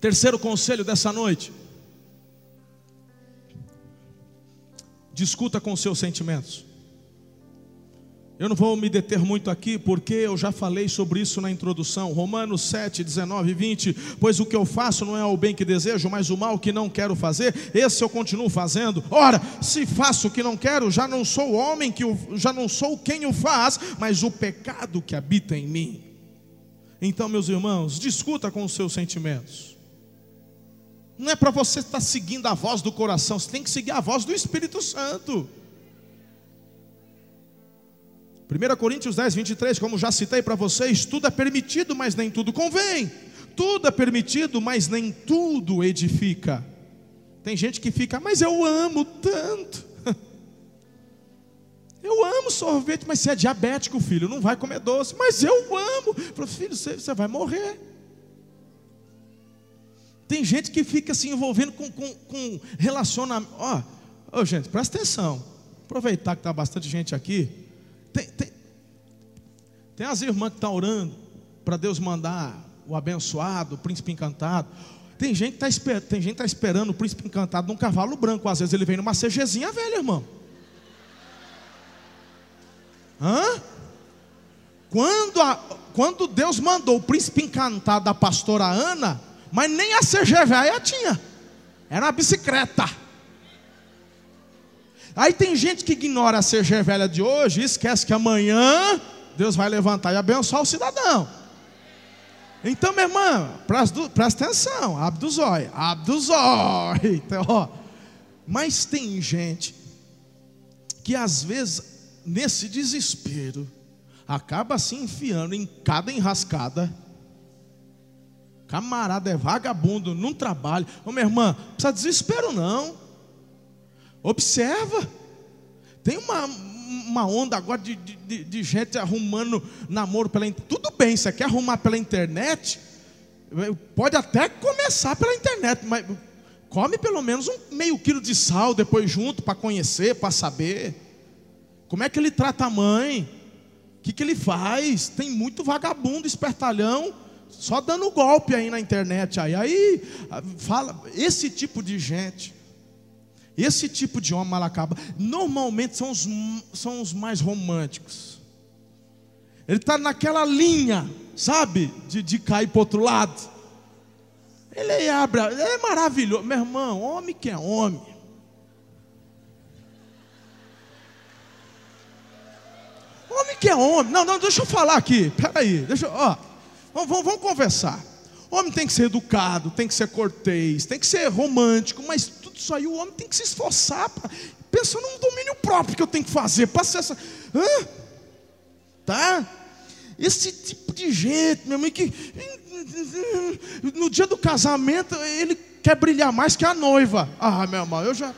Terceiro conselho dessa noite. Discuta com seus sentimentos. Eu não vou me deter muito aqui, porque eu já falei sobre isso na introdução. Romanos 7, 19 e 20. Pois o que eu faço não é o bem que desejo, mas o mal que não quero fazer, esse eu continuo fazendo. Ora, se faço o que não quero, já não sou o homem que o, já não sou quem o faz, mas o pecado que habita em mim. Então, meus irmãos, discuta com os seus sentimentos. Não é para você estar seguindo a voz do coração, você tem que seguir a voz do Espírito Santo. 1 Coríntios 10, 23, como já citei para vocês, tudo é permitido, mas nem tudo convém. Tudo é permitido, mas nem tudo edifica. Tem gente que fica, mas eu amo tanto. *laughs* Eu amo sorvete, mas você é diabético, filho, não vai comer doce. Mas eu amo. Falo, filho, você, você vai morrer. Tem gente que fica se envolvendo com, com, com relacionamento. Ó, oh, oh, gente, presta atenção. Aproveitar que está bastante gente aqui. Tem, tem, tem as irmãs que estão tá orando para Deus mandar o abençoado, o príncipe encantado. Tem gente que está esper, tá esperando o príncipe encantado num cavalo branco. Às vezes ele vem numa CGzinha velha, irmão. Hã? Quando, a, quando Deus mandou o príncipe encantado da pastora Ana, mas nem a CG velha tinha. Era uma bicicleta. Aí tem gente que ignora a CG velha de hoje e esquece que amanhã Deus vai levantar e abençoar o cidadão. Então, minha irmã, presta, presta atenção, abre dos olhos, abre. *laughs* Então. Mas tem gente que às vezes, nesse desespero, acaba se enfiando em cada enrascada. Camarada é vagabundo, não trabalha. Ô minha irmã, não precisa de desespero não. Observa. Tem uma, uma onda agora de, de, de gente arrumando namoro pela internet. Tudo bem, você quer arrumar pela internet? Pode até começar pela internet, mas come pelo menos um meio quilo de sal depois junto para conhecer, para saber. Como é que ele trata a mãe? O que, que ele faz? Tem muito vagabundo, espertalhão, só dando golpe aí na internet. Aí, aí fala, esse tipo de gente esse tipo de homem malacaba, normalmente são os, são os mais românticos. Ele está naquela linha, sabe, de, de cair para outro lado. Ele abre, ele é maravilhoso. Meu irmão, homem que é homem. Homem que é homem. Não, não, deixa eu falar aqui. Peraí, deixa ó. Vamos, vamos, vamos conversar. Homem tem que ser educado, tem que ser cortês, tem que ser romântico, mas isso aí o homem tem que se esforçar. Pra, pensa num domínio próprio que eu tenho que fazer. Ser essa. Hã? Tá? Esse tipo de gente, meu irmão, que no dia do casamento ele quer brilhar mais que a noiva. Ah, meu irmão, eu já.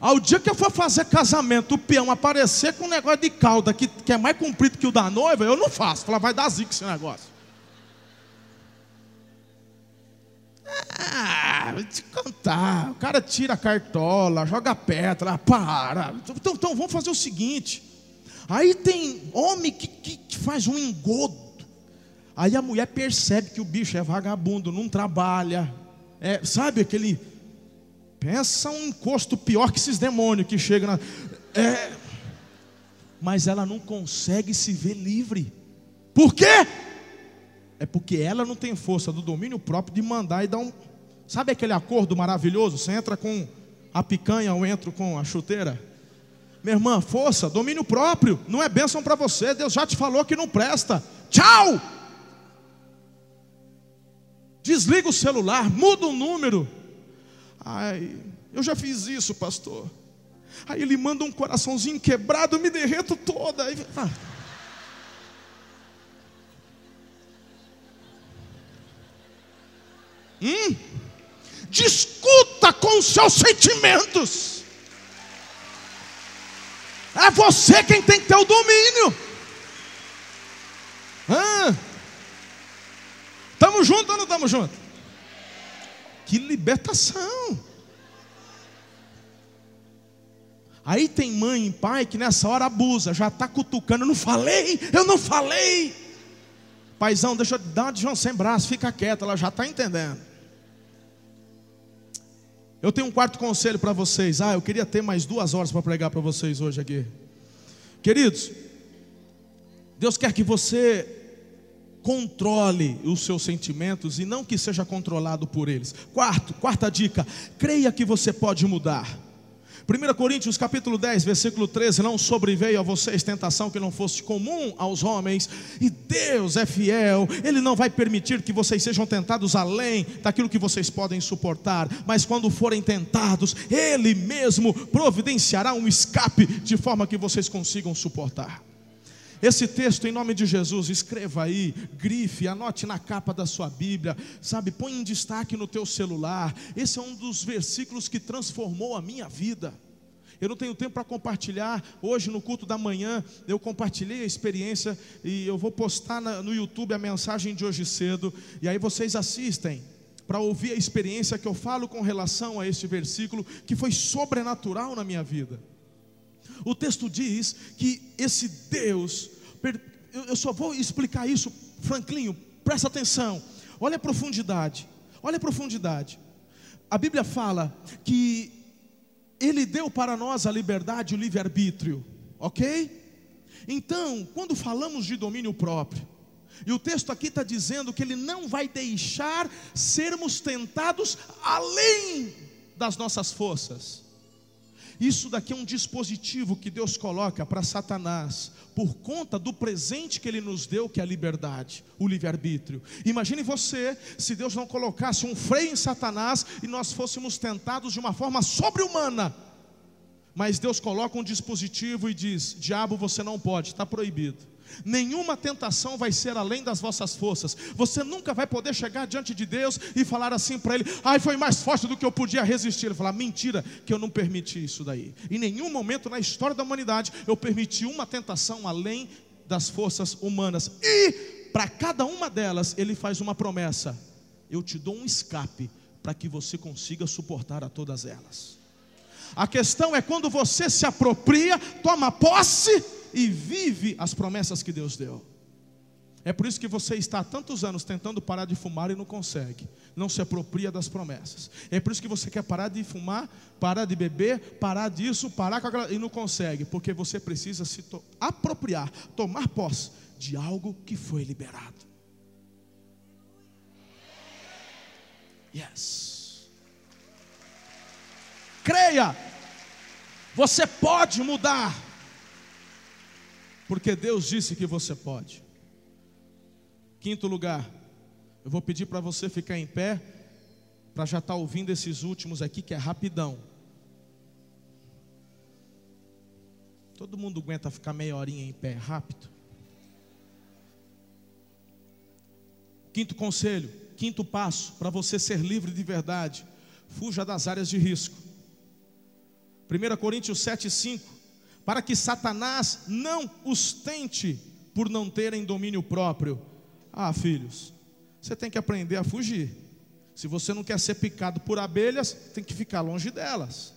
Ao dia que eu for fazer casamento, o peão aparecer com um negócio de cauda que, que é mais comprido que o da noiva, eu não faço. Falar, vai dar zica esse negócio. Ah, vou te contar. O cara tira a cartola, joga pedra, para. Então, então vamos fazer o seguinte. Aí tem homem que, que, que faz um engodo. Aí a mulher percebe que o bicho é vagabundo, não trabalha. É, sabe aquele. Pensa um encosto pior que esses demônios que chegam na. É, mas ela não consegue se ver livre. Por quê? É porque ela não tem força do domínio próprio de mandar e dar um. Sabe aquele acordo maravilhoso? Você entra com a picanha ou entro com a chuteira? Minha irmã, força, domínio próprio, não é bênção para você, Deus já te falou que não presta. Tchau! Desliga o celular, muda o número. Ai, eu já fiz isso, pastor. Aí ele manda um coraçãozinho quebrado, eu me derreto toda. Aí, ah. Hum? Discuta com os seus sentimentos. É você quem tem que ter o domínio. Estamos juntos ou não estamos juntos? Que libertação. Aí tem mãe e pai que nessa hora abusa, já está cutucando. Eu não falei, eu não falei. Paizão, deixa eu dar uma João sem braço, fica quieto, ela já está entendendo. Eu tenho um quarto conselho para vocês. Ah, eu queria ter mais duas horas para pregar para vocês hoje aqui. Queridos, Deus quer que você controle os seus sentimentos e não que seja controlado por eles. Quarto, quarta dica: creia que você pode mudar. 1 Coríntios capítulo 10, versículo 13, não sobreveio a vocês tentação que não fosse comum aos homens, e Deus é fiel, Ele não vai permitir que vocês sejam tentados além daquilo que vocês podem suportar, mas quando forem tentados, Ele mesmo providenciará um escape de forma que vocês consigam suportar. Esse texto, em nome de Jesus, escreva aí, grife, anote na capa da sua Bíblia, sabe, põe em destaque no teu celular. Esse é um dos versículos que transformou a minha vida. Eu não tenho tempo para compartilhar. Hoje, no culto da manhã, eu compartilhei a experiência e eu vou postar no YouTube a mensagem de hoje cedo. E aí vocês assistem para ouvir a experiência que eu falo com relação a este versículo, que foi sobrenatural na minha vida. O texto diz que esse Deus, eu só vou explicar isso, Franklinho, presta atenção, olha a profundidade, olha a profundidade. A Bíblia fala que Ele deu para nós a liberdade o livre-arbítrio, ok? Então, quando falamos de domínio próprio, e o texto aqui está dizendo que Ele não vai deixar sermos tentados além das nossas forças. Isso daqui é um dispositivo que Deus coloca para Satanás, por conta do presente que ele nos deu, que é a liberdade, o livre-arbítrio. Imagine você se Deus não colocasse um freio em Satanás e nós fôssemos tentados de uma forma sobre-humana. Mas Deus coloca um dispositivo e diz: Diabo, você não pode, está proibido. Nenhuma tentação vai ser além das vossas forças. Você nunca vai poder chegar diante de Deus e falar assim para Ele: ai, foi mais forte do que eu podia resistir. Ele falar: mentira, que eu não permiti isso daí. Em nenhum momento na história da humanidade eu permiti uma tentação além das forças humanas. E para cada uma delas, Ele faz uma promessa: eu te dou um escape para que você consiga suportar a todas elas. A questão é quando você se apropria, toma posse e vive as promessas que Deus deu. É por isso que você está há tantos anos tentando parar de fumar e não consegue, não se apropria das promessas. É por isso que você quer parar de fumar, parar de beber, parar disso, parar com aquela, e não consegue, porque você precisa se to apropriar, tomar posse de algo que foi liberado. Yes. Creia, você pode mudar porque Deus disse que você pode. Quinto lugar, eu vou pedir para você ficar em pé, para já estar tá ouvindo esses últimos aqui, que é rapidão. Todo mundo aguenta ficar meia horinha em pé, rápido. Quinto conselho, quinto passo para você ser livre de verdade: fuja das áreas de risco. 1 Coríntios 7,5 para que Satanás não os tente por não terem domínio próprio. Ah, filhos, você tem que aprender a fugir. Se você não quer ser picado por abelhas, tem que ficar longe delas.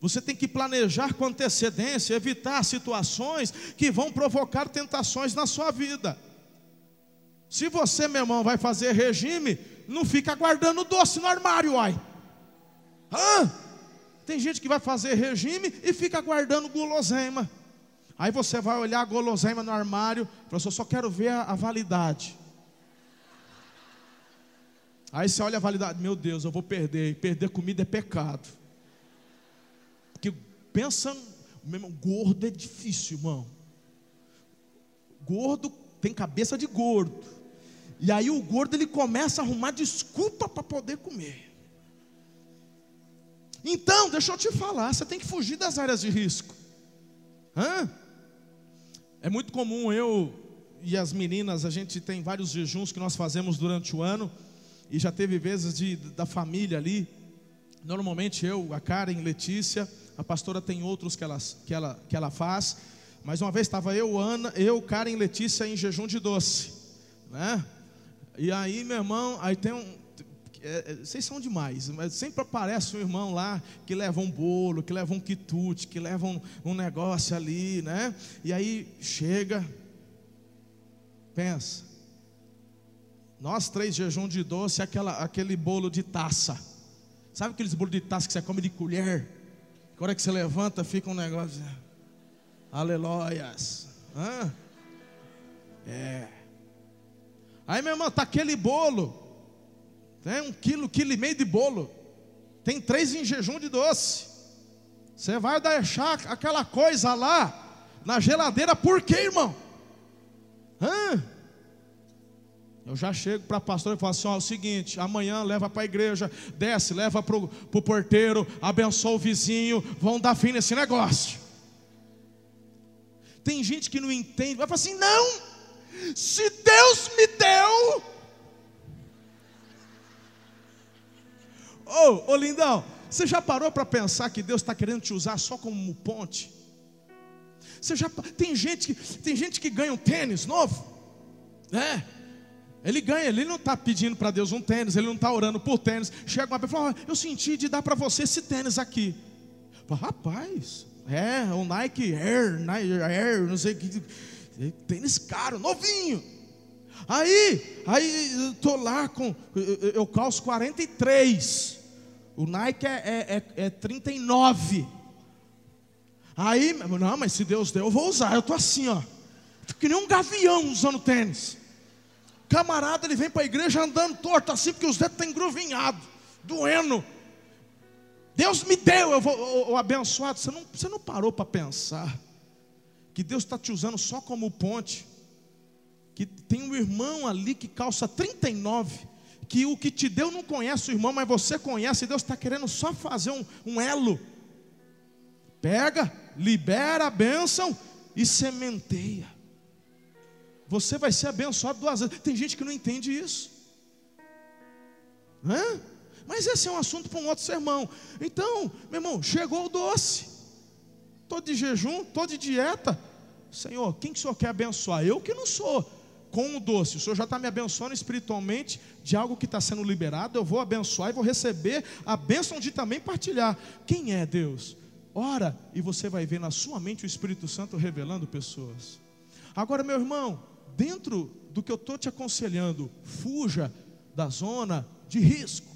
Você tem que planejar com antecedência, evitar situações que vão provocar tentações na sua vida. Se você, meu irmão, vai fazer regime, não fica guardando doce no armário, uai. Hã? Tem gente que vai fazer regime e fica guardando guloseima. Aí você vai olhar a guloseima no armário, professor, só quero ver a, a validade. Aí você olha a validade, meu Deus, eu vou perder. Perder comida é pecado. Porque pensa, meu irmão, gordo é difícil, irmão. Gordo tem cabeça de gordo. E aí o gordo ele começa a arrumar desculpa para poder comer. Então, deixa eu te falar, você tem que fugir das áreas de risco. Hã? É muito comum eu e as meninas, a gente tem vários jejuns que nós fazemos durante o ano, e já teve vezes de, da família ali. Normalmente eu, a Karen, Letícia, a pastora tem outros que ela, que ela, que ela faz, mas uma vez estava eu, Ana, eu, Karen Letícia em jejum de doce, né? E aí, meu irmão, aí tem um, é, é, vocês são demais, mas sempre aparece um irmão lá que leva um bolo, que leva um quitute, que leva um, um negócio ali, né? E aí chega, pensa, nós três jejum de doce, aquela, aquele bolo de taça, sabe aqueles bolos de taça que você come de colher? Agora que você levanta, fica um negócio, aleluias, Hã? é. Aí meu irmão, tá aquele bolo tem um quilo, quilo e meio de bolo. Tem três em jejum de doce. Você vai deixar aquela coisa lá na geladeira, por quê, irmão? Hã? Eu já chego para a pastora e falo assim: ó, é o seguinte, amanhã leva para a igreja, desce, leva para o porteiro, abençoa o vizinho, vão dar fim nesse negócio. Tem gente que não entende, vai falar assim: não, se Deus me deu, Ô, oh, oh, lindão, você já parou para pensar que Deus está querendo te usar só como ponte? Você já tem gente que tem gente que ganha um tênis novo, né? Ele ganha, ele não está pedindo para Deus um tênis, ele não está orando por tênis. Chega uma pessoa e fala: Eu senti de dar para você esse tênis aqui. Fala, Rapaz, é, o Nike Air, Nike Air, não sei o que, tênis caro, novinho. Aí, aí estou lá com, eu calço 43. O Nike é, é, é 39. Aí, não, mas se Deus deu, eu vou usar. Eu estou assim, ó. Que nem um gavião usando tênis. Camarada, ele vem para a igreja andando torto assim, porque os dedos estão engruvinhados, doendo. Deus me deu, eu vou, o abençoado. Você não, você não parou para pensar que Deus está te usando só como ponte. Que tem um irmão ali que calça 39 que o que te deu não conhece o irmão, mas você conhece, Deus está querendo só fazer um, um elo. Pega, libera a bênção e sementeia. Você vai ser abençoado duas vezes. Tem gente que não entende isso. Hã? Mas esse é um assunto para um outro sermão. Então, meu irmão, chegou o doce. Estou de jejum, estou de dieta. Senhor, quem que o Senhor quer abençoar? Eu que não sou com o doce. O Senhor já está me abençoando espiritualmente de algo que está sendo liberado. Eu vou abençoar e vou receber a bênção de também partilhar. Quem é Deus? Ora, e você vai ver na sua mente o Espírito Santo revelando pessoas. Agora, meu irmão, dentro do que eu estou te aconselhando, fuja da zona de risco.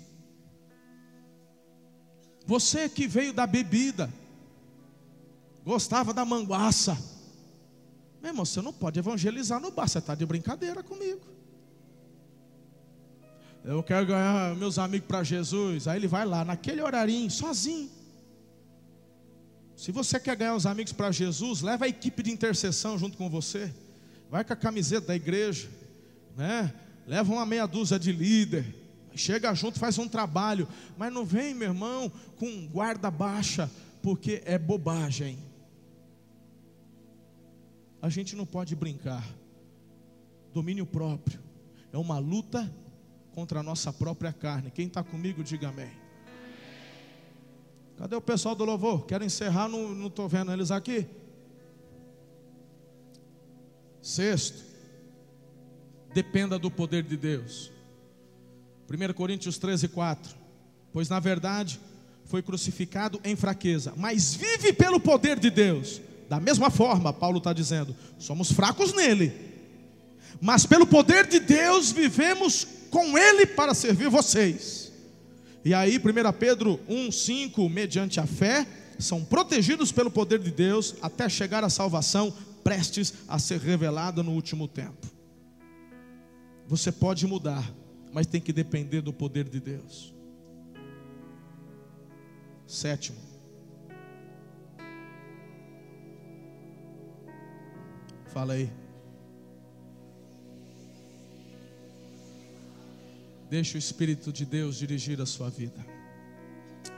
Você que veio da bebida, gostava da manguaça, meu irmão, você não pode evangelizar no bar, você está de brincadeira comigo. Eu quero ganhar meus amigos para Jesus. Aí ele vai lá, naquele horarinho, sozinho. Se você quer ganhar os amigos para Jesus, leva a equipe de intercessão junto com você. Vai com a camiseta da igreja, né? Leva uma meia dúzia de líder. Chega junto, faz um trabalho. Mas não vem, meu irmão, com guarda baixa, porque é bobagem a gente não pode brincar. Domínio próprio é uma luta contra a nossa própria carne. Quem está comigo, diga amém. Cadê o pessoal do louvor? Quero encerrar, não estou vendo eles aqui. Sexto, dependa do poder de Deus. 1 Coríntios 13, 4. Pois na verdade foi crucificado em fraqueza, mas vive pelo poder de Deus. Da mesma forma, Paulo está dizendo, somos fracos nele, Mas pelo poder de Deus vivemos com Ele para servir vocês. E aí, 1 Pedro 1,5, mediante a fé, são protegidos pelo poder de Deus até chegar à salvação prestes a ser revelada no último tempo. Você pode mudar, mas tem que depender do poder de Deus. Sétimo, fala aí. Deixe o Espírito de Deus dirigir a sua vida.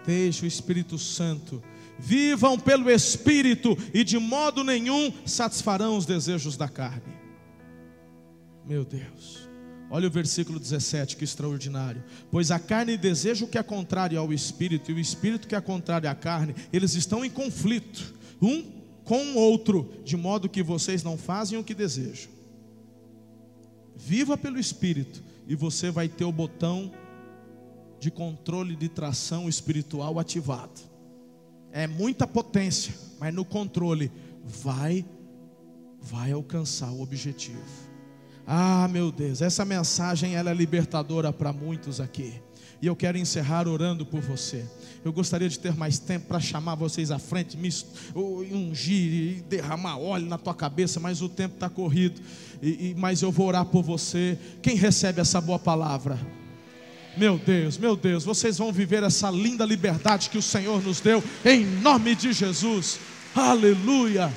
Deixe o Espírito Santo. Vivam pelo Espírito e de modo nenhum satisfarão os desejos da carne. Meu Deus. Olha o versículo 17, que extraordinário. Pois a carne deseja o que é contrário ao espírito, e o espírito que é contrário à carne, eles estão em conflito, um com o outro, de modo que vocês não fazem o que desejam. Viva pelo espírito, e você vai ter o botão de controle de tração espiritual ativado. É muita potência, mas no controle vai vai alcançar o objetivo. Ah, meu Deus, essa mensagem ela é libertadora para muitos aqui. E eu quero encerrar orando por você. Eu gostaria de ter mais tempo para chamar vocês à frente, me ungir e derramar óleo na tua cabeça, mas o tempo está corrido. E, e, mas eu vou orar por você. Quem recebe essa boa palavra? Meu Deus, meu Deus, vocês vão viver essa linda liberdade que o Senhor nos deu, em nome de Jesus. Aleluia.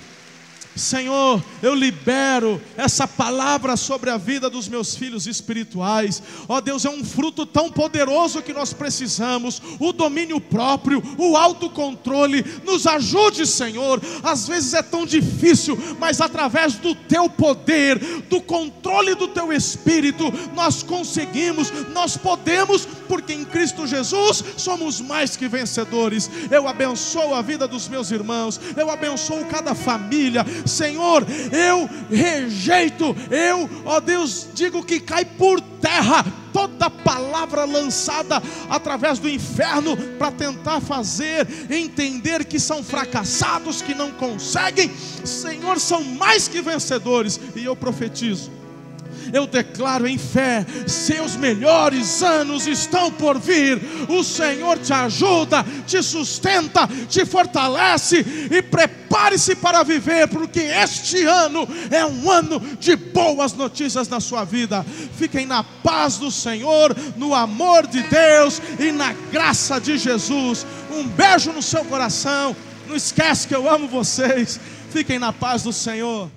Senhor, eu libero essa palavra sobre a vida dos meus filhos espirituais. Ó oh, Deus, é um fruto tão poderoso que nós precisamos. O domínio próprio, o autocontrole. Nos ajude, Senhor. Às vezes é tão difícil, mas através do teu poder, do controle do teu espírito, nós conseguimos, nós podemos, porque em Cristo Jesus somos mais que vencedores. Eu abençoo a vida dos meus irmãos, eu abençoo cada família Senhor, eu rejeito, eu, ó Deus, digo que cai por terra toda palavra lançada através do inferno para tentar fazer entender que são fracassados, que não conseguem. Senhor, são mais que vencedores, e eu profetizo eu declaro em fé: seus melhores anos estão por vir. O Senhor te ajuda, te sustenta, te fortalece e prepare-se para viver, porque este ano é um ano de boas notícias na sua vida. Fiquem na paz do Senhor, no amor de Deus e na graça de Jesus. Um beijo no seu coração. Não esquece que eu amo vocês. Fiquem na paz do Senhor.